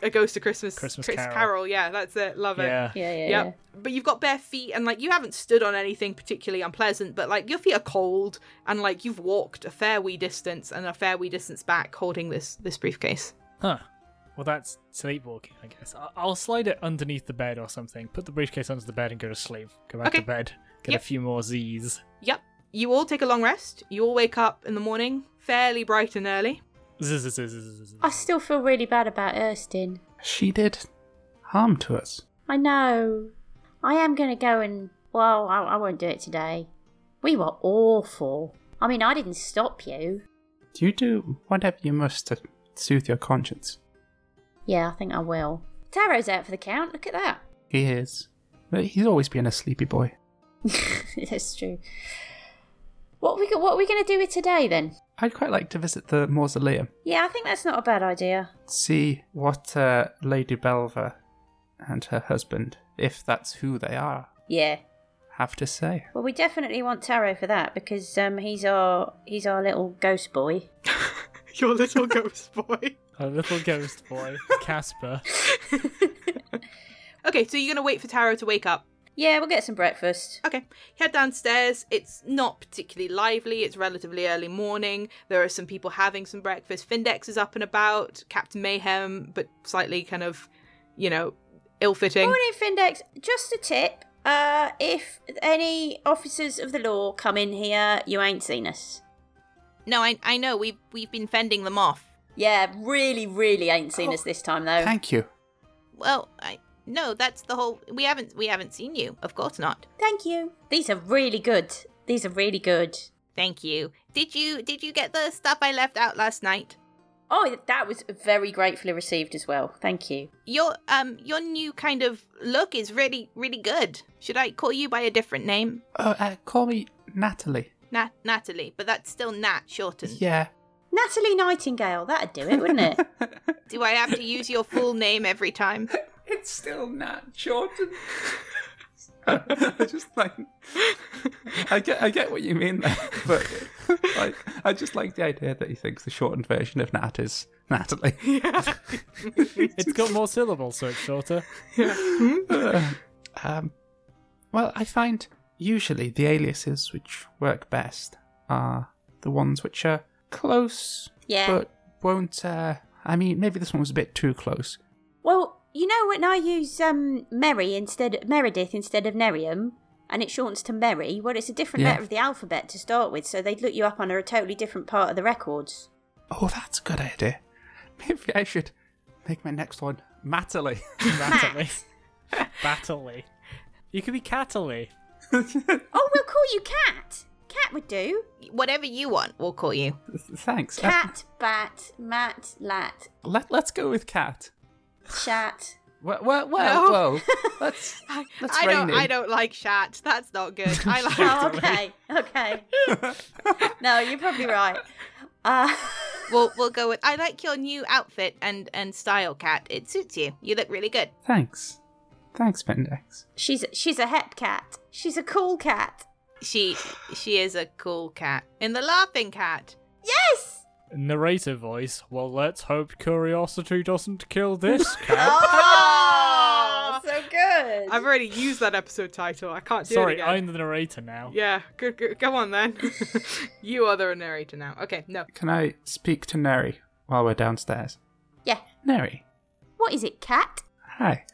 B: A Ghost of Christmas.
D: Christmas
B: Chris
D: Carol.
B: Yeah, that's it. Love it.
D: yeah.
E: Yeah, yeah,
B: Yep.
E: yeah.
B: But you've got bare feet and like you haven't stood on anything particularly unpleasant, but like your feet are cold and like you've walked a fair wee distance and a fair wee distance back holding this this briefcase.
D: Huh. Well, that's sleepwalking, I guess. I- I'll slide it underneath the bed or something. Put the briefcase under the bed and go to sleep. Go back
B: Okay.
D: to bed. Get
B: Yep.
D: a few more Z's.
B: Yep. You all take a long rest. You all wake up in the morning, fairly bright and early.
E: I still feel really bad about Erstin.
C: She did harm to us.
E: I know. I am going to go and. Well, I, I won't do it today. We were awful. I mean, I didn't stop you.
C: Do you do whatever you must to soothe your conscience.
E: Yeah, I think I will. Taro's out for the count. Look at that.
C: He is. He's always been a sleepy boy.
E: That's true. What we what are we going to do with today then?
C: I'd quite like to visit the mausoleum,
E: Yeah, I think that's not a bad idea.
C: see what uh, Lady Belva and her husband, if that's who they are,
E: Yeah.
C: have to say.
E: Well, we definitely want Taro for that because um he's our he's our little ghost boy.
B: Your little ghost boy.
D: A little ghost boy, Casper.
B: Okay, so you're gonna wait for Taro to wake up.
E: Yeah, we'll get some breakfast.
B: Okay, head downstairs. It's not particularly lively. It's relatively early morning. There are some people having some breakfast. Findex is up and about. Captain Mayhem, but slightly kind of, you know, ill-fitting.
E: Morning, Findex. Just a tip. Uh, if any officers of the law come in here, you ain't seen us.
B: No, I I know we've we've been fending them off.
E: Yeah, really, really ain't seen
C: Oh,
E: us this time though.
C: Thank you.
B: Well, I no, that's the whole. We haven't we haven't seen you. Of course not.
E: Thank you. These are really good. These are really good.
B: Thank you. Did you did you get the stuff I left out last night?
E: Oh, that was very gratefully received as well. Thank you.
B: Your um your new kind of look is really really good. Should I call you by a different name?
C: Oh, uh, call me Natalie.
B: Nat Natalie, but that's still Nat shortened.
C: Yeah.
E: Natalie Nightingale. That'd do it, wouldn't it?
B: Do I have to use your full name every time?
C: It's still Nat Jordan. I just like I get I get what you mean there, but like I just like the idea that he thinks the shortened version of Nat is Natalie. Yeah.
D: It's got more syllables, so it's shorter. Yeah.
C: um, well, I find usually the aliases which work best are the ones which are close,
E: Yeah.
C: but won't. Uh, I mean, maybe this one was a bit too close.
E: Well, you know when I use um Mary instead Meredith instead of Nerium, and it shortens to Mary. Well, it's a different
C: Yeah.
E: letter of the alphabet to start with, so they'd look you up on a totally different part of the records.
C: Oh, that's a good idea. Maybe I should make my next one Natalie.
D: Natalie. Battley. You could be Cataly.
E: Oh, we'll call you Cat. Cat would do.
B: Whatever you want, we'll call you.
C: Thanks. Uh,
E: Cat, bat, mat, lat,
C: let, let's go with cat.
E: Chat.
C: Well, well, well,
B: No.
C: well let's
B: I,
C: let's
B: I
C: rein
B: don't. I don't like shat. That's not good. I like
E: Oh, okay, okay. no, you're probably right. Uh,
B: we'll we'll go with I like your new outfit and and style cat. It suits you. You look really good.
C: Thanks. Thanks, Findex.
E: she's she's a het cat. She's a cool cat.
B: She she is a cool cat. In the laughing cat.
E: Yes.
D: Narrator voice. Well, let's hope curiosity doesn't kill this cat.
E: Oh, so good.
B: I've already used that episode title. I can't do it
D: Sorry,
B: again.
D: I'm the narrator now.
B: Yeah, good, good. Go on then. you are the narrator now. Okay, no.
C: Can I speak to Neri while we're downstairs?
E: Yeah.
C: Neri.
E: What is it, cat?
C: Hi.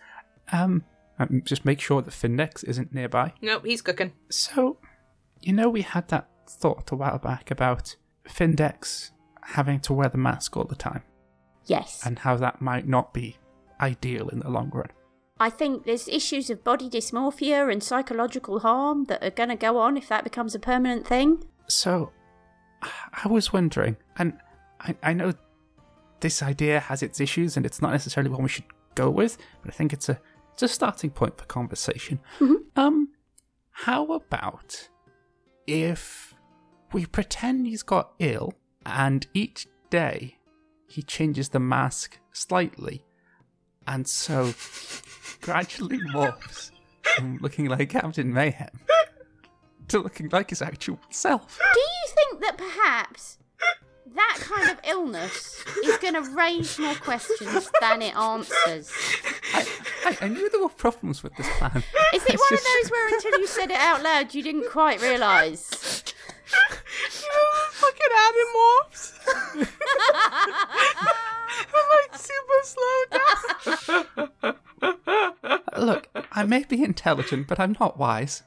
C: Um, um, just make sure that Findex isn't nearby.
B: Nope, he's cooking.
C: So, you know, we had that thought a while back about Findex having to wear the mask all the time,
E: Yes.
C: and how that might not be ideal in the long run.
E: I think there's issues of body dysmorphia and psychological harm that are going to go on if that becomes a permanent thing.
C: So, I was wondering, and I, I know this idea has its issues, and it's not necessarily one we should go with, but I think it's a it's a starting point for conversation. Um, how about if we pretend he's got ill, and each day he changes the mask slightly, and so gradually morphs from looking like Captain Mayhem to looking like his actual self.
E: Do you think that perhaps that kind of illness is going to raise more questions than it answers?
C: I, I, I knew there were problems with this plan.
E: Is it
C: It's
E: one
C: just-
E: of those where until you said it out loud you didn't quite realise?
B: You know those fucking animorphs? I'm like super slow down.
C: Look, I may be intelligent, but I'm not wise.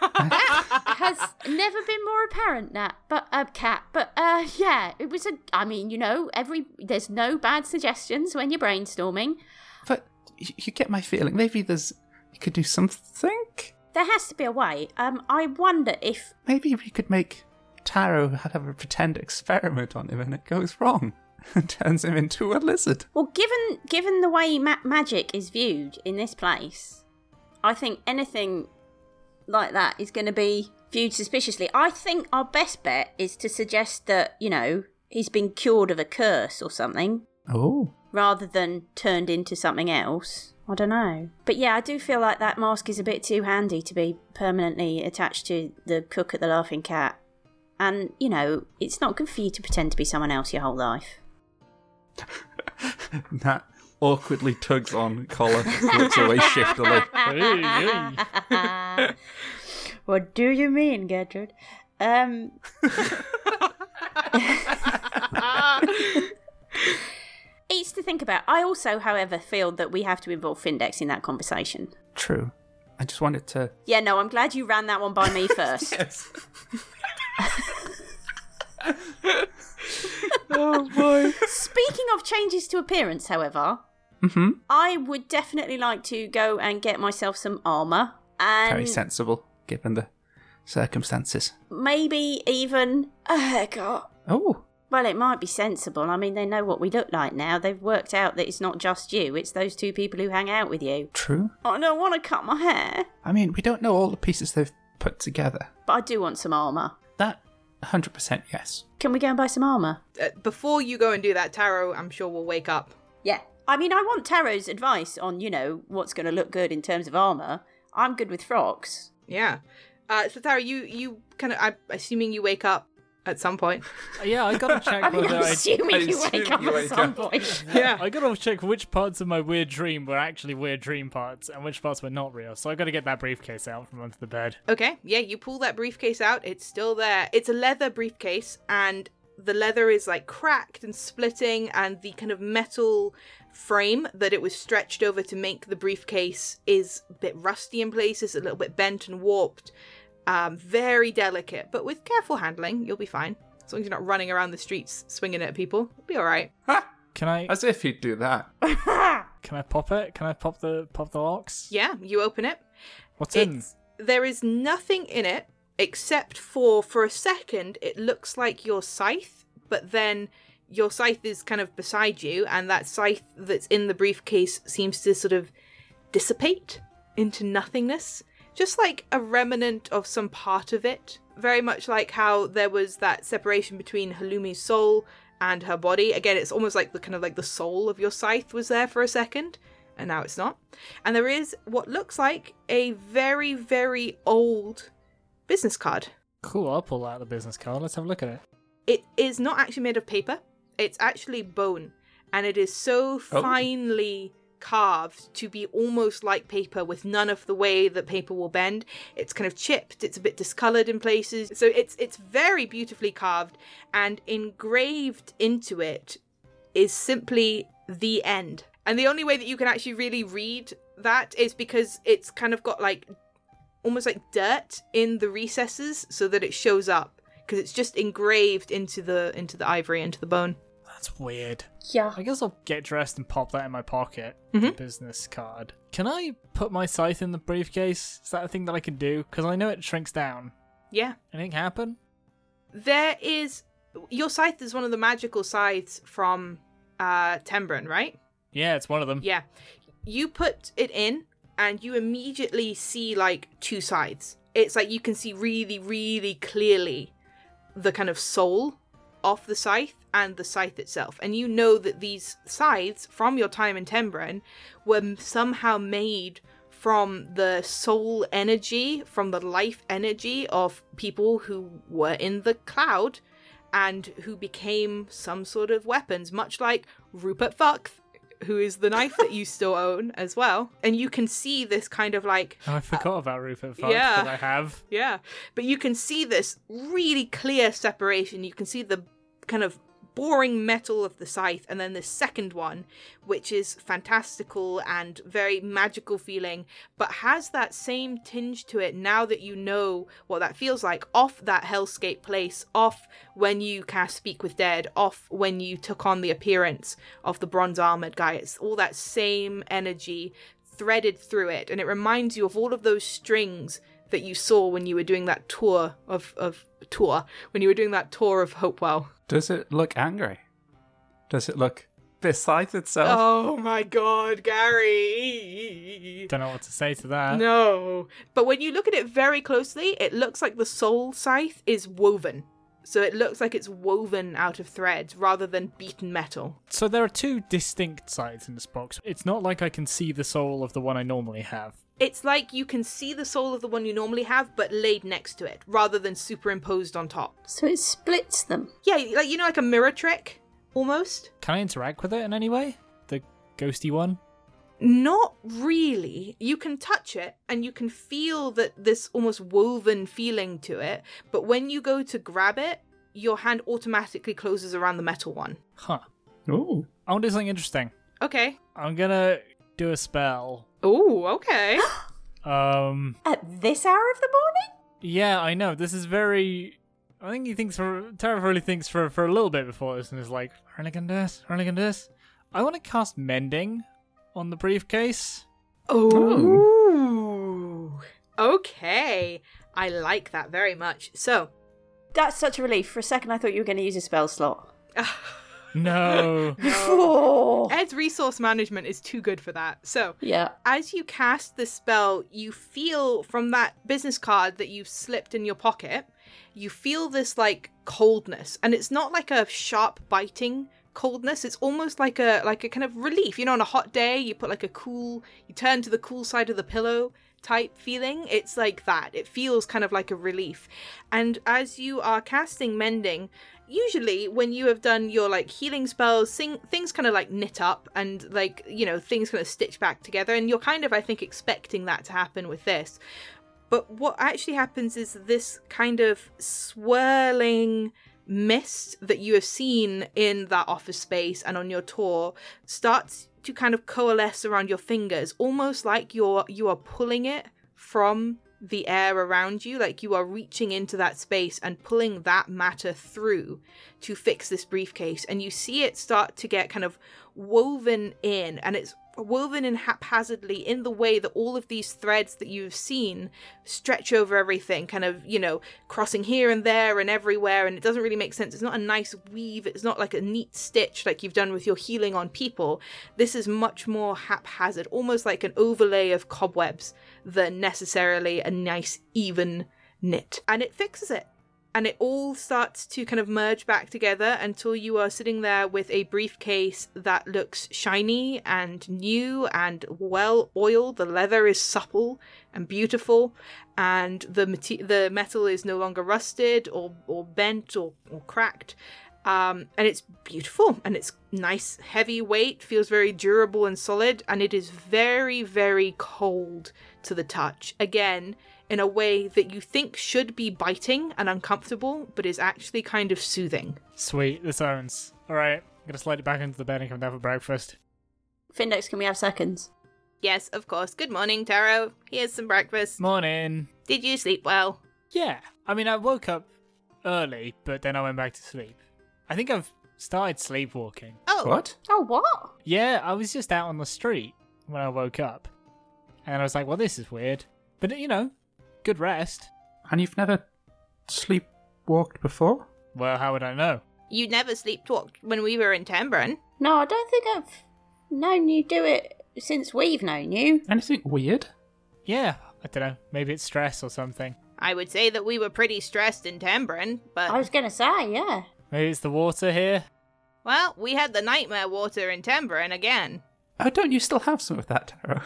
E: has never been more apparent that but a uh, cat but uh yeah it was a i mean you know every there's no bad suggestions when you're brainstorming
C: But you, you get my feeling. Maybe there's you could do something.
E: there has to be a way um i wonder if
C: Maybe we could make Taro have a pretend experiment on him, and it goes wrong, and turns him into a lizard.
E: well given given the way ma- magic is viewed in this place i think anything like that is going to be viewed suspiciously i think our best bet is to suggest that you know he's been cured of a curse or something
C: Oh,
E: rather than turned into something else. I don't know. But yeah, I do feel like that mask is a bit too handy to be permanently attached to the cook at the Laughing Cat. And, you know, it's not good for you to pretend to be someone else your whole life.
C: Nat awkwardly tugs on collar, looks away shiftily.
D: Hey, hey.
E: what do you mean, Gertrude? Um. it's to think about. I also, however, feel that we have to involve Findex in that conversation.
C: True. I just wanted to.
E: Yeah, no, I'm glad you ran that one by me first.
C: Yes.
E: Speaking of changes to appearance, however,
C: Mm-hmm.
E: I would definitely like to go and get myself some armour
C: Very sensible, given the circumstances.
E: maybe even a haircut.
C: Oh,
E: Well, it might be sensible. I mean, they know what we look like now. They've worked out that it's not just you, it's those two people who hang out with you.
C: true.
E: I don't want to cut my hair,
C: I mean, we don't know all the pieces they've put together.
E: but I do want some armour.
C: That 100% yes.
E: Can we go and buy some armour?
B: Uh, before you go and do that, Taro, I'm sure we'll wake up.
E: Yeah. I mean, I want Taro's advice on, you know, what's going to look good in terms of armour. I'm good with frocks.
B: Yeah. Uh, so Taro, you you kind of I'm assuming you wake up at some point.
D: Yeah, I gotta check
E: I mean,
D: whether
E: I'm
D: I.
E: assuming
C: I
E: you
C: assume
E: wake up
C: you
E: at
C: wake
E: some
C: up.
E: point.
B: Yeah.
D: I gotta check which parts of my weird dream were actually weird dream parts and which parts were not real. So I gotta get that briefcase out from under the bed.
B: Okay, yeah, you pull that briefcase out. It's still there. It's a leather briefcase, and the leather is like cracked and splitting, and the kind of metal frame that it was stretched over to make the briefcase is a bit rusty in places, a little bit bent and warped. Um, very delicate, but with careful handling, you'll be fine. As long as you're not running around the streets swinging it at people, you'll be all right.
D: Can I?
C: As if you'd do that.
D: Can I pop it? Can I pop the pop the locks?
B: Yeah, you open it.
D: What's in?
B: There is nothing in it except for for a second it looks like your scythe, but then your scythe is kind of beside you, and that scythe that's in the briefcase seems to sort of dissipate into nothingness. Just like a remnant of some part of it. Very much like how there was that separation between Halloumi's soul and her body. Again, it's almost like the kind of like the soul of your scythe was there for a second, and now it's not. And there is what looks like a very, very old business card.
D: Cool. I'll pull out the business card. Let's have a look at it.
B: It is not actually made of paper, it's actually bone. And it is so oh. finely carved to be almost like paper with none of the way that paper will bend. It's kind of chipped, it's a bit discolored in places. So it's it's very beautifully carved and engraved into it is simply the end. And the only way that you can actually really read that is because it's kind of got like almost like dirt in the recesses so that it shows up because it's just engraved into the into the ivory into the bone.
D: That's weird.
E: Yeah.
D: I guess I'll get dressed and pop that in my pocket. The
B: Mhm.
D: business card. Can I put my scythe in the briefcase? Is that a thing that I can do? Because I know it shrinks down.
B: Yeah.
D: Anything happen?
B: There is your scythe is one of the magical scythes from uh Tembren, right?
D: Yeah, it's one of them.
B: Yeah. You put it in and you immediately see like two sides. It's like you can see really, really clearly the kind of soul of the scythe and the scythe itself. And you know that these scythes from your time in Tembren were somehow made from the soul energy, from the life energy of people who were in the cloud and who became some sort of weapons, much like Rupert Fuck, who is the knife that you still own as well. And you can see this kind of like
D: Oh, I forgot uh, about Rupert Funn
B: yeah.
D: that I have.
B: yeah, but you can see this really clear separation. You can see the kind of boring metal of the scythe, and then the second one, which is fantastical and very magical feeling, but has that same tinge to it now that you know what that feels like off that hellscape place, off when you cast Speak with Dead, off when you took on the appearance of the bronze armored guy. It's all that same energy threaded through it, and it reminds you of all of those strings that you saw when you were doing that tour of of tour when you were doing that tour of Hopewell.
C: Does it look angry? Does it look beside itself?
B: Oh my god, Gary.
D: Don't know what to say to that.
B: No. But when you look at it very closely, it looks like the soul scythe is woven. So it looks like it's woven out of threads rather than beaten metal.
D: So there are two distinct sides in this box. It's not like I can see the soul of the one I normally have.
B: It's like you can see the soul of the one you normally have, but laid next to it, rather than superimposed on top.
E: So it splits them.
B: Yeah, like you know, like a mirror trick, almost.
D: Can I interact with it in any way? The ghosty one?
B: Not really. You can touch it and you can feel that this almost woven feeling to it, but when you go to grab it, your hand automatically closes around the metal one.
D: Huh.
C: Oh.
D: I want to do something interesting.
B: Okay.
D: I'm gonna do a spell.
B: Oh, okay.
D: Um,
E: At this hour of the morning?
D: yeah, I know. This is very. I think he thinks for. Taro really thinks for, for a little bit before this and is like, really gonna do this? Really gonna do this? I want to cast Mending on the briefcase.
B: Oh. Okay. I like that very much. So,
E: That's such a relief. For a second, I thought you were going to use a spell slot.
D: No.
E: Oh.
B: Ed's resource management is too good for that. So,
E: Yeah.
B: as you cast the spell, you feel from that business card that you've slipped in your pocket, you feel this like coldness, and it's not like a sharp biting coldness. It's almost like a like a kind of relief. You know, on a hot day, you put like a cool, you turn to the cool side of the pillow type feeling. It's like that. It feels kind of like a relief. And as you are casting mending, usually when you have done your like healing spells thing, things kind of like knit up and like you know things kind of stitch back together and you're kind of i think expecting that to happen with this. But what actually happens is this kind of swirling mist that you have seen in that office space and on your tour starts to kind of coalesce around your fingers almost like you're you are pulling it from the air around you like you are reaching into that space and pulling that matter through to fix this briefcase. And you see it start to get kind of woven in and it's woven in haphazardly in the way that all of these threads that you've seen stretch over everything kind of you know crossing here and there and everywhere and it doesn't really make sense. It's not a nice weave. It's not like a neat stitch like you've done with your healing on people. This is much more haphazard almost like an overlay of cobwebs than necessarily a nice even knit. And it fixes it and it all starts to kind of merge back together until you are sitting there with a briefcase that looks shiny and new and well oiled. The leather is supple and beautiful, and the the metal is no longer rusted or, or bent or, or cracked. Um, and it's beautiful and it's nice, heavy weight, feels very durable and solid, and it is very, very cold to the touch. Again, in a way that you think should be biting and uncomfortable, but is actually kind of soothing.
D: Sweet, this owns. Alright, I'm gonna slide it back into the bed and come down for breakfast.
E: Findex, can we have seconds?
B: Yes, of course. Good morning, Taro. Here's some breakfast.
D: Morning.
B: Did you sleep well?
D: Yeah, I mean, I woke up early, but then I went back to sleep. I think I've started sleepwalking.
B: Oh,
A: What?
E: Oh, what?
D: Yeah, I was just out on the street when I woke up. And I was like, well, this is weird. But, you know, good rest.
C: And you've never sleepwalked before?
D: Well, how would I know?
B: You never sleepwalked when we were in Tambrin.
E: No, I don't think I've known you do it since we've known you.
C: Anything weird?
D: Yeah, I don't know. Maybe it's stress or something.
B: I would say that we were pretty stressed in Tambrin, but
E: I was gonna say, yeah.
D: Maybe it's the water here.
B: well, we had the nightmare water in Tambrin again.
C: Oh, don't you still have some of that, Taro?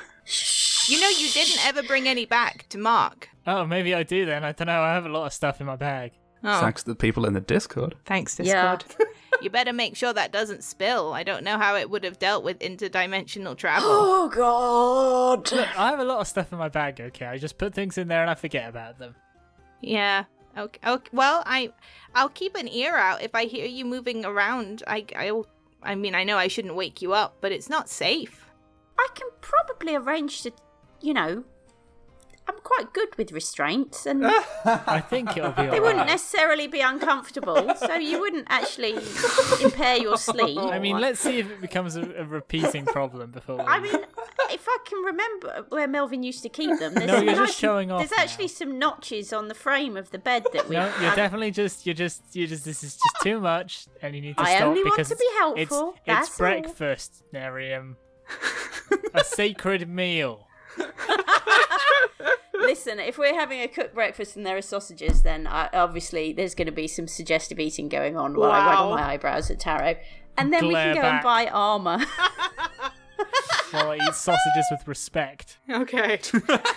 B: You know, you didn't ever bring any back to Mark.
D: Oh, maybe I do then. I don't know. I have a lot of stuff in my bag.
B: Oh,
C: Thanks to the people in the Discord.
B: thanks, Discord.
E: Yeah.
B: Discord. you better make sure that doesn't spill. I don't know how it would have dealt with interdimensional travel.
E: Oh God.
D: Look, I have a lot of stuff in my bag, okay? I just put things in there and I forget about them.
B: yeah. Okay, okay. Well, I, I'll keep an ear out if I hear you moving around. I, I'll. I mean, I know I shouldn't wake you up, but it's not safe.
E: I can probably arrange to, you know. I'm quite good with restraints, and
D: I think it'll be
E: they wouldn't
D: alright.
E: necessarily be uncomfortable, so you wouldn't actually impair your sleep.
D: I mean, let's see if it becomes a, a repeating problem before we...
E: I mean, if I can remember where Melvin used to keep them, there's
D: No, you're just showing off
E: There's
D: now.
E: actually some notches on the frame of the bed that we.
D: No, you're
E: have.
D: definitely just you're just you're just this is just too much, and you need to
E: I
D: stop
E: only want
D: because
E: to be helpful,
D: It's,
E: that's
D: it's
E: all.
D: breakfast, Nerium. a sacred meal.
E: Listen, if we're having a cooked breakfast and there are sausages, then I, obviously there's going to be some suggestive eating going on while I waggle my eyebrows at Taro. And then we can go
D: back.
E: and buy armour.
D: While I eat sausages with respect.
B: Okay.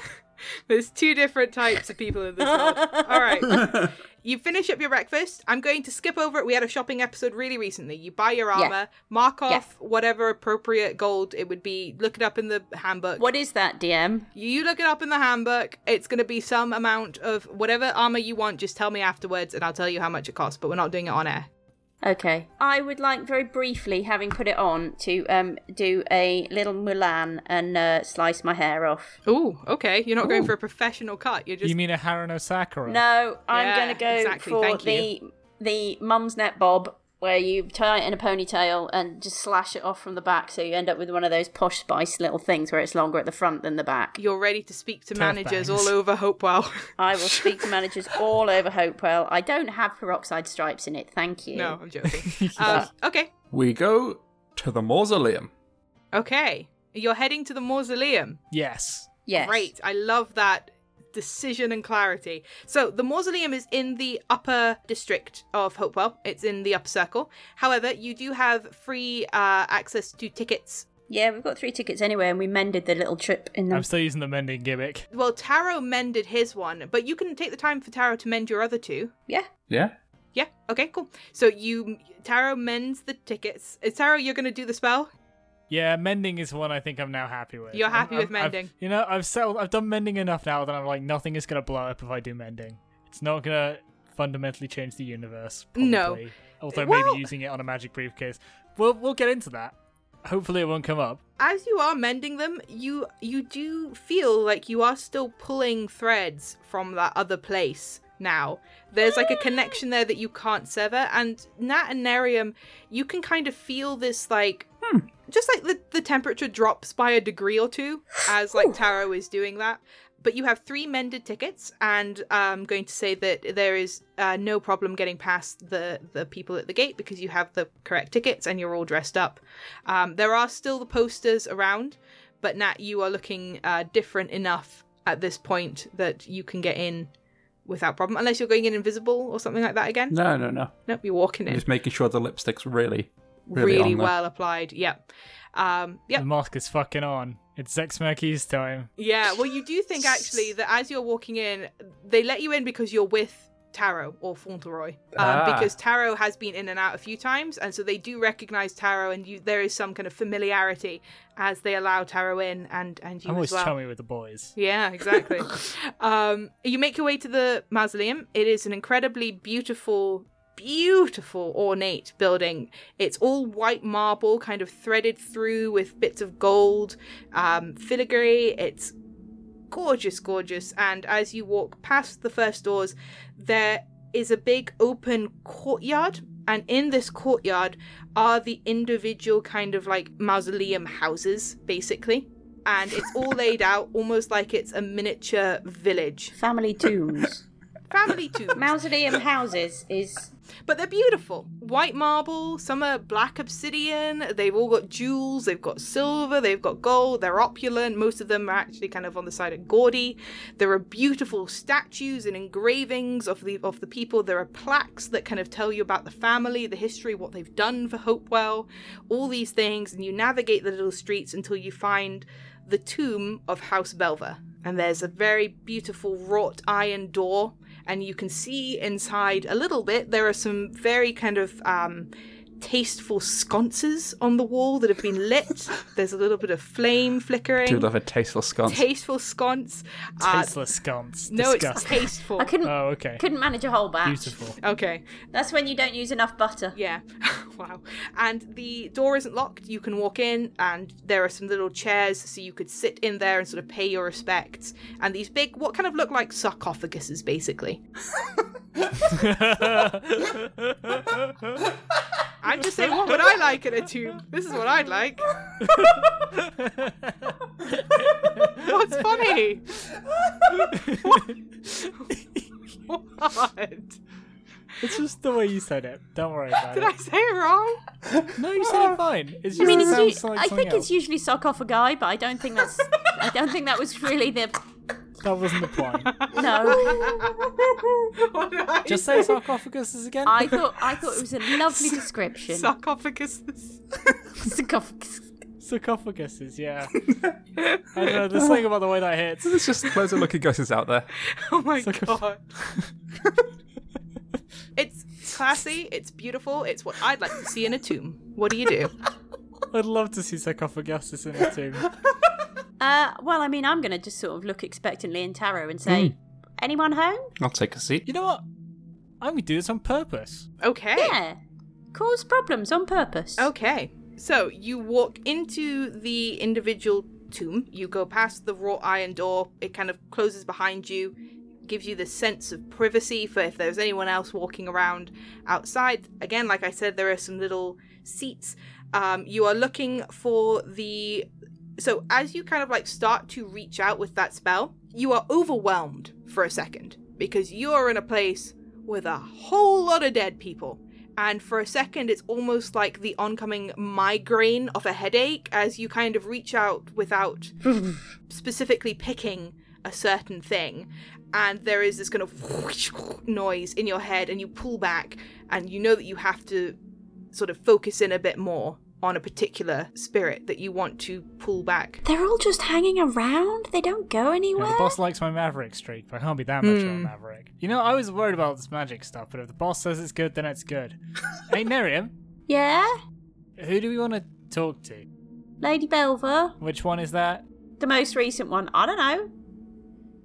B: There's two different types of people in this world. All right. You finish up your breakfast. I'm going to skip over it. We had a shopping episode really recently. You buy your
E: Yeah.
B: armor, mark
E: Yeah.
B: off whatever appropriate gold it would be. Look it up in the handbook.
E: what is that, DM?
B: You look it up in the handbook. It's going to be some amount of whatever armor you want. Just tell me afterwards, and I'll tell you how much it costs. But we're not doing it on air.
E: Okay. I would like very briefly, having put it on, to um do a little Mulan and uh, slice my hair off.
B: Ooh, okay. You're not going for a professional cut. You're just
D: You mean a Haruno Sakura?
E: No, I'm
B: Yeah,
E: going to go
B: exactly,
E: for
B: thank
E: the the Mumsnet bob, where you tie it in a ponytail and just slash it off from the back, so you end up with one of those posh spice little things where it's longer at the front than the back.
B: you're ready to speak to
D: Turf
B: managers
D: bangs.
B: all over Hopewell.
E: I will speak to managers all over Hopewell. I don't have peroxide stripes in it, thank you.
B: no, I'm joking. um, okay,
C: We go to the mausoleum.
B: okay. You're heading to the mausoleum.
D: Yes.
E: Yes.
B: Great. I love that decision and clarity. So the mausoleum is in the upper district of Hopewell. It's in the upper circle. However, you do have free uh, access to tickets.
E: Yeah, we've got three tickets anyway, and we mended the little trip in them.
D: I'm still using the mending gimmick.
B: Well, Taro mended his one, but you can take the time for Taro to mend your other two.
E: Yeah.
C: Yeah?
B: Yeah. Okay. Cool. So you Taro mends the tickets. Is Taro you're gonna do the spell?
D: Yeah, mending is one I think I'm now happy with.
B: You're
D: I'm-
B: happy with
D: I'm- I've-
B: mending?
D: you know, I've settled. I've done mending enough now that I'm like nothing is gonna blow up if I do mending. It's not gonna fundamentally change the universe. Probably.
B: No.
D: Although
B: Well-
D: maybe using it on a magic briefcase. We'll we'll get into that. Hopefully it won't come up.
B: as you are mending them, you you do feel like you are still pulling threads from that other place now. There's like a connection there that you can't sever, and Nat and Nerium, you can kind of feel this like hmm. Just like the, the temperature drops by a degree or two as like Taro is doing that. But you have three mended tickets, and I'm going to say that there is uh, no problem getting past the the people at the gate because you have the correct tickets and you're all dressed up. Um, there are still the posters around, but Nat, you are looking uh, different enough at this point that you can get in without problem, unless you're going in invisible or something like that again.
C: No, no, no.
B: Nope, you're walking in
C: Just making sure the lipstick's really, really,
B: really,
C: on there.
B: well applied. Yep. Um, yep.
D: The mosque is fucking on. It's Zex Merky's time.
B: Yeah, well, you do think actually that as you're walking in, they let you in because you're with Taro or Fauntleroy, um,
C: Ah.
B: because Taro has been in and out a few times, and so they do recognize Taro, and you there is some kind of familiarity as they allow Taro in, and and you
D: I'm always
B: as well.
D: chummy with the boys.
B: Yeah, exactly. um, you make your way to the mausoleum. It is an incredibly beautiful beautiful, ornate building. It's all white marble, kind of threaded through with bits of gold, um, filigree. It's gorgeous, gorgeous. And as you walk past the first doors, there is a big open courtyard. And in this courtyard are the individual kind of like mausoleum houses, basically. And it's all laid out almost like it's a miniature village.
E: Family tombs.
B: Family tombs.
E: Mausoleum houses is
B: But they're beautiful. White marble, some are black obsidian. They've all got jewels, they've got silver, they've got gold, they're opulent. Most of them are actually kind of on the side of gaudy. There are beautiful statues and engravings of the of the people. There are plaques that kind of tell you about the family, the history, what they've done for Hopewell, all these things, and you navigate the little streets until you find the tomb of House Belva. And there's a very beautiful wrought iron door and you can see inside a little bit. There are some very kind of um, tasteful sconces on the wall that have been lit. There's a little bit of flame flickering.
C: Do love a tasteful sconce.
B: Tasteful sconce. Uh,
D: Tasteless sconce.
B: no,
D: Disgusting.
B: it's tasteful.
E: I couldn't
D: Oh, okay.
E: couldn't manage a whole batch.
D: Beautiful.
B: Okay.
E: That's when you don't use enough butter.
B: Yeah. wow. And the door isn't locked. You can walk in, and there are some little chairs so you could sit in there and sort of pay your respects. And these big, what kind of look like sarcophaguses, basically. I'm just saying, what would I like in a tomb? This is what I'd like. What's funny? what?
D: it's just the way you said it. Don't worry about
B: Did
D: it.
B: I say it wrong?
D: No, you said it fine. It's just
E: I mean,
D: it
E: it's
D: sounds
E: u-
D: like
E: I think
D: else.
E: it's usually sarcophagi, but I don't think that's. I don't think that was really the.
D: That wasn't the point.
E: No,
B: What did I
D: Just say sarcophaguses again.
E: I thought I thought it was a lovely description.
B: sarcophaguses.
E: Sarcophagus.
D: Sarcophaguses, yeah. I don't know, there's something about the way that hits.
C: There's just loads of lucky guesses out there.
B: Oh my
D: Sarcoph-
B: god. it's classy, it's beautiful, it's what I'd like to see in a tomb. What do you do?
D: I'd love to see sarcophaguses in a tomb.
E: Uh, well, I mean, I'm going to just sort of look expectantly in Taro and say, anyone home?
C: I'll take a seat.
D: You know what? I'm going to do this on purpose.
B: Okay.
E: Yeah. Cause problems on purpose.
B: Okay. So you walk into the individual tomb, you go past the wrought iron door, it kind of closes behind you, gives you the sense of privacy for if there's anyone else walking around outside. Again, like I said, there are some little seats. Um, you are looking for the. So as you kind of like start to reach out with that spell, you are overwhelmed for a second because you are in a place with a whole lot of dead people. And for a second, it's almost like the oncoming migraine of a headache as you kind of reach out without specifically picking a certain thing. And there is this kind of noise in your head, and you pull back, and you know that you have to sort of focus in a bit more on a particular spirit that you want to pull back.
E: They're all just hanging around. They don't go
D: You
E: anywhere.
D: know, the boss likes my maverick streak, but I can't be that much of a hmm. maverick. You know, I was worried about this magic stuff, but if the boss says it's good, then it's good. hey, Nerium,
E: yeah,
D: who do we want to talk to?
E: Lady Belva,
D: Which one is that?
E: the most recent one. I don't know.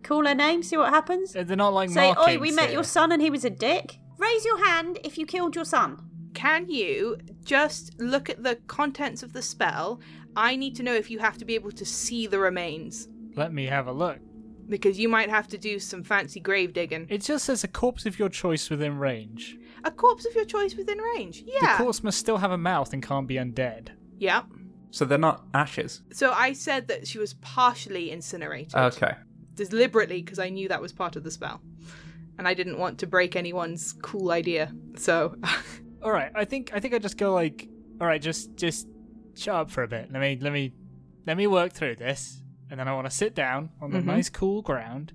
E: Call her name, see what happens.
D: They're not like
E: Say, oi, we met
D: here.
E: your son and he was a dick. Raise your hand if you killed your son.
B: Can you just look at the contents of the spell? I need to know if you have to be able to see the remains.
D: Let me have a look.
B: Because you might have to do some fancy grave digging.
D: It just says a corpse of your choice within range.
B: A corpse of your choice within range. Yeah.
D: The corpse must still have a mouth and can't be undead.
B: Yeah.
C: So they're not ashes.
B: So I said that she was partially incinerated.
C: Okay.
B: Deliberately, because I knew that was part of the spell. And I didn't want to break anyone's cool idea. So.
D: All right, I think I think I just go like, all right, just just shut up for a bit. Let me let me let me work through this, and then I want to sit down on the
B: Mhm.
D: nice cool ground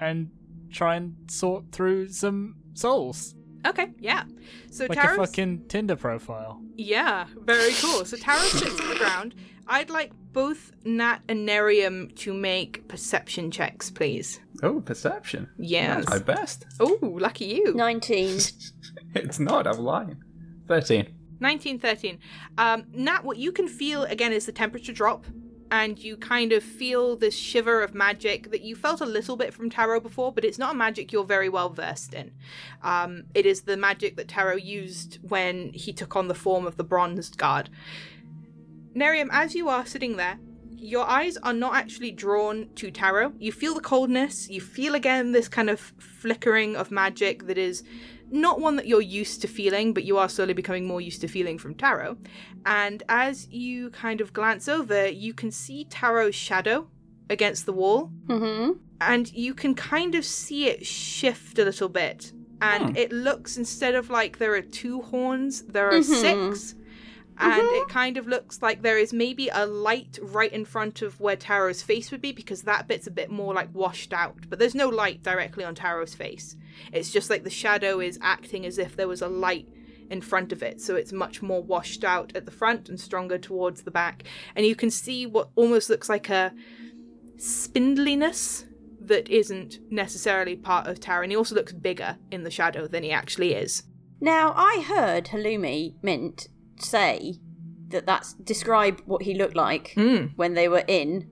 D: and try and sort through some souls
B: okay, yeah. So
D: like
B: Taro's.
D: a fucking Tinder profile.
B: Yeah, very cool. So Taro sits on the ground. I'd like both Nat and Nerium to make perception checks, please.
C: Oh, perception.
B: Yes.
C: That's my best.
B: Oh, lucky you.
E: 19.
C: It's not, I'm lying. 13.
B: 1913. Um, Nat, what you can feel again is the temperature drop and you kind of feel this shiver of magic that you felt a little bit from Taro before, but it's not a magic you're very well versed in. Um, it is the magic that Taro used when he took on the form of the Bronzed Guard. Nerium, as you are sitting there, your eyes are not actually drawn to Taro. You feel the coldness, you feel again this kind of flickering of magic that is not one that you're used to feeling, but you are slowly becoming more used to feeling from Taro. And as you kind of glance over, you can see Taro's shadow against the wall,
E: Mm-hmm.
B: and you can kind of see it shift a little bit. And it looks, instead of like there are two horns, there are six. And it mm-hmm. kind of looks like there is maybe a light right in front of where Taro's face would be because that bit's a bit more like washed out. But there's no light directly on Taro's face. It's just like the shadow is acting as if there was a light in front of it. So it's much more washed out at the front and stronger towards the back. And you can see what almost looks like a spindliness that isn't necessarily part of Taro. And he also looks bigger in the shadow than he actually is.
E: Now, I heard Halloumi Mint say that that's describe what he looked like
B: Hmm.
E: when they were in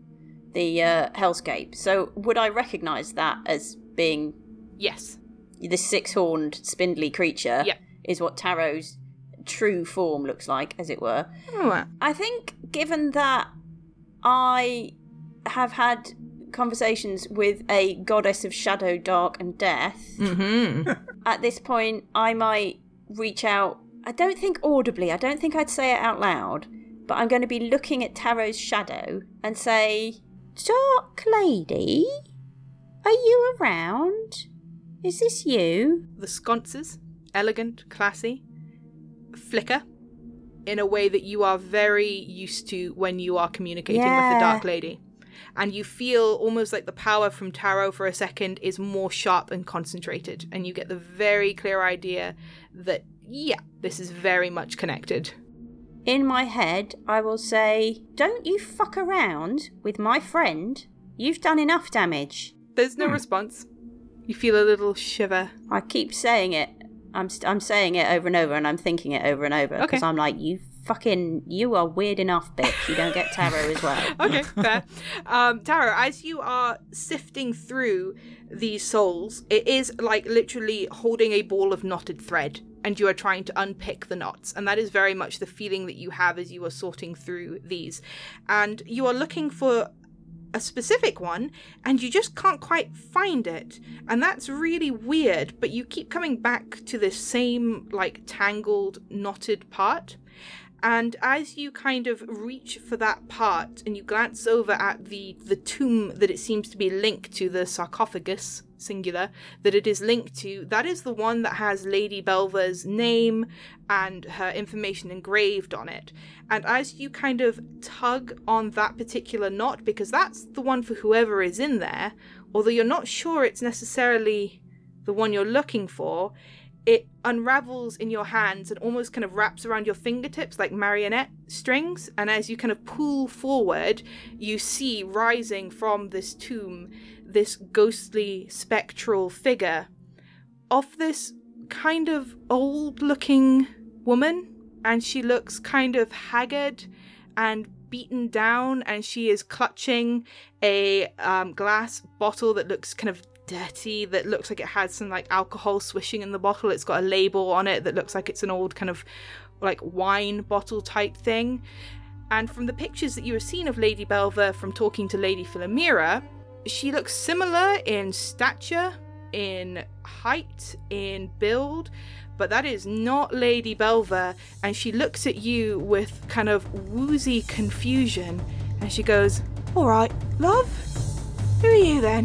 E: the uh, hellscape. So, would I recognise that as being
B: Yes.
E: this six-horned, spindly creature?
B: Yeah.
E: Is what Taro's true form looks like, as it were.
B: Oh,
E: I think, given that I have had conversations with a goddess of shadow, dark, and death,
B: mm-hmm.
E: at this point, I might reach out. I don't think audibly, I don't think I'd say it out loud, but I'm going to be looking at Taro's shadow and say, Dark Lady, are you around? Is this you?
B: the sconces, elegant, classy, flicker in a way that you are very used to when you are communicating with the Dark Lady. And you feel almost like the power from Taro for a second is more sharp and concentrated. And you get the very clear idea that, yeah, this is very much connected.
E: In my head, I will say, Don't you fuck around with my friend. You've done enough damage.
B: There's no response. You feel a little shiver.
E: I keep saying it. I'm st- I'm saying it over and over, and I'm thinking it over and over because
B: Okay.
E: I'm like, you fucking, you are weird enough, bitch. You don't get Taro as well.
B: okay, fair. Um, Taro, as you are sifting through these souls, it is like literally holding a ball of knotted thread, and you are trying to unpick the knots. And that is very much the feeling that you have as you are sorting through these. And you are looking for a specific one, and you just can't quite find it. And that's really weird, but you keep coming back to this same, like, tangled, knotted part. And as you kind of reach for that part and you glance over at the the tomb that it seems to be linked to the sarcophagus singular that it is linked to that is the one that has Lady Belva's name and her information engraved on it. And as you kind of tug on that particular knot because that's the one for whoever is in there, although you're not sure it's necessarily the one you're looking for, it unravels in your hands and almost kind of wraps around your fingertips like marionette strings. And as you kind of pull forward, you see rising from this tomb this ghostly spectral figure of this kind of old looking woman. And she looks kind of haggard and beaten down, and she is clutching a um, glass bottle that looks kind of dirty that looks like it has some like alcohol swishing in the bottle. It's got a label on it that looks like it's an old kind of like wine bottle type thing. And from the pictures that you have seen of lady belva from talking to lady philomira she looks similar in stature in height in build but that is not lady belva and she looks at you with kind of woozy confusion and she goes all right love who are you then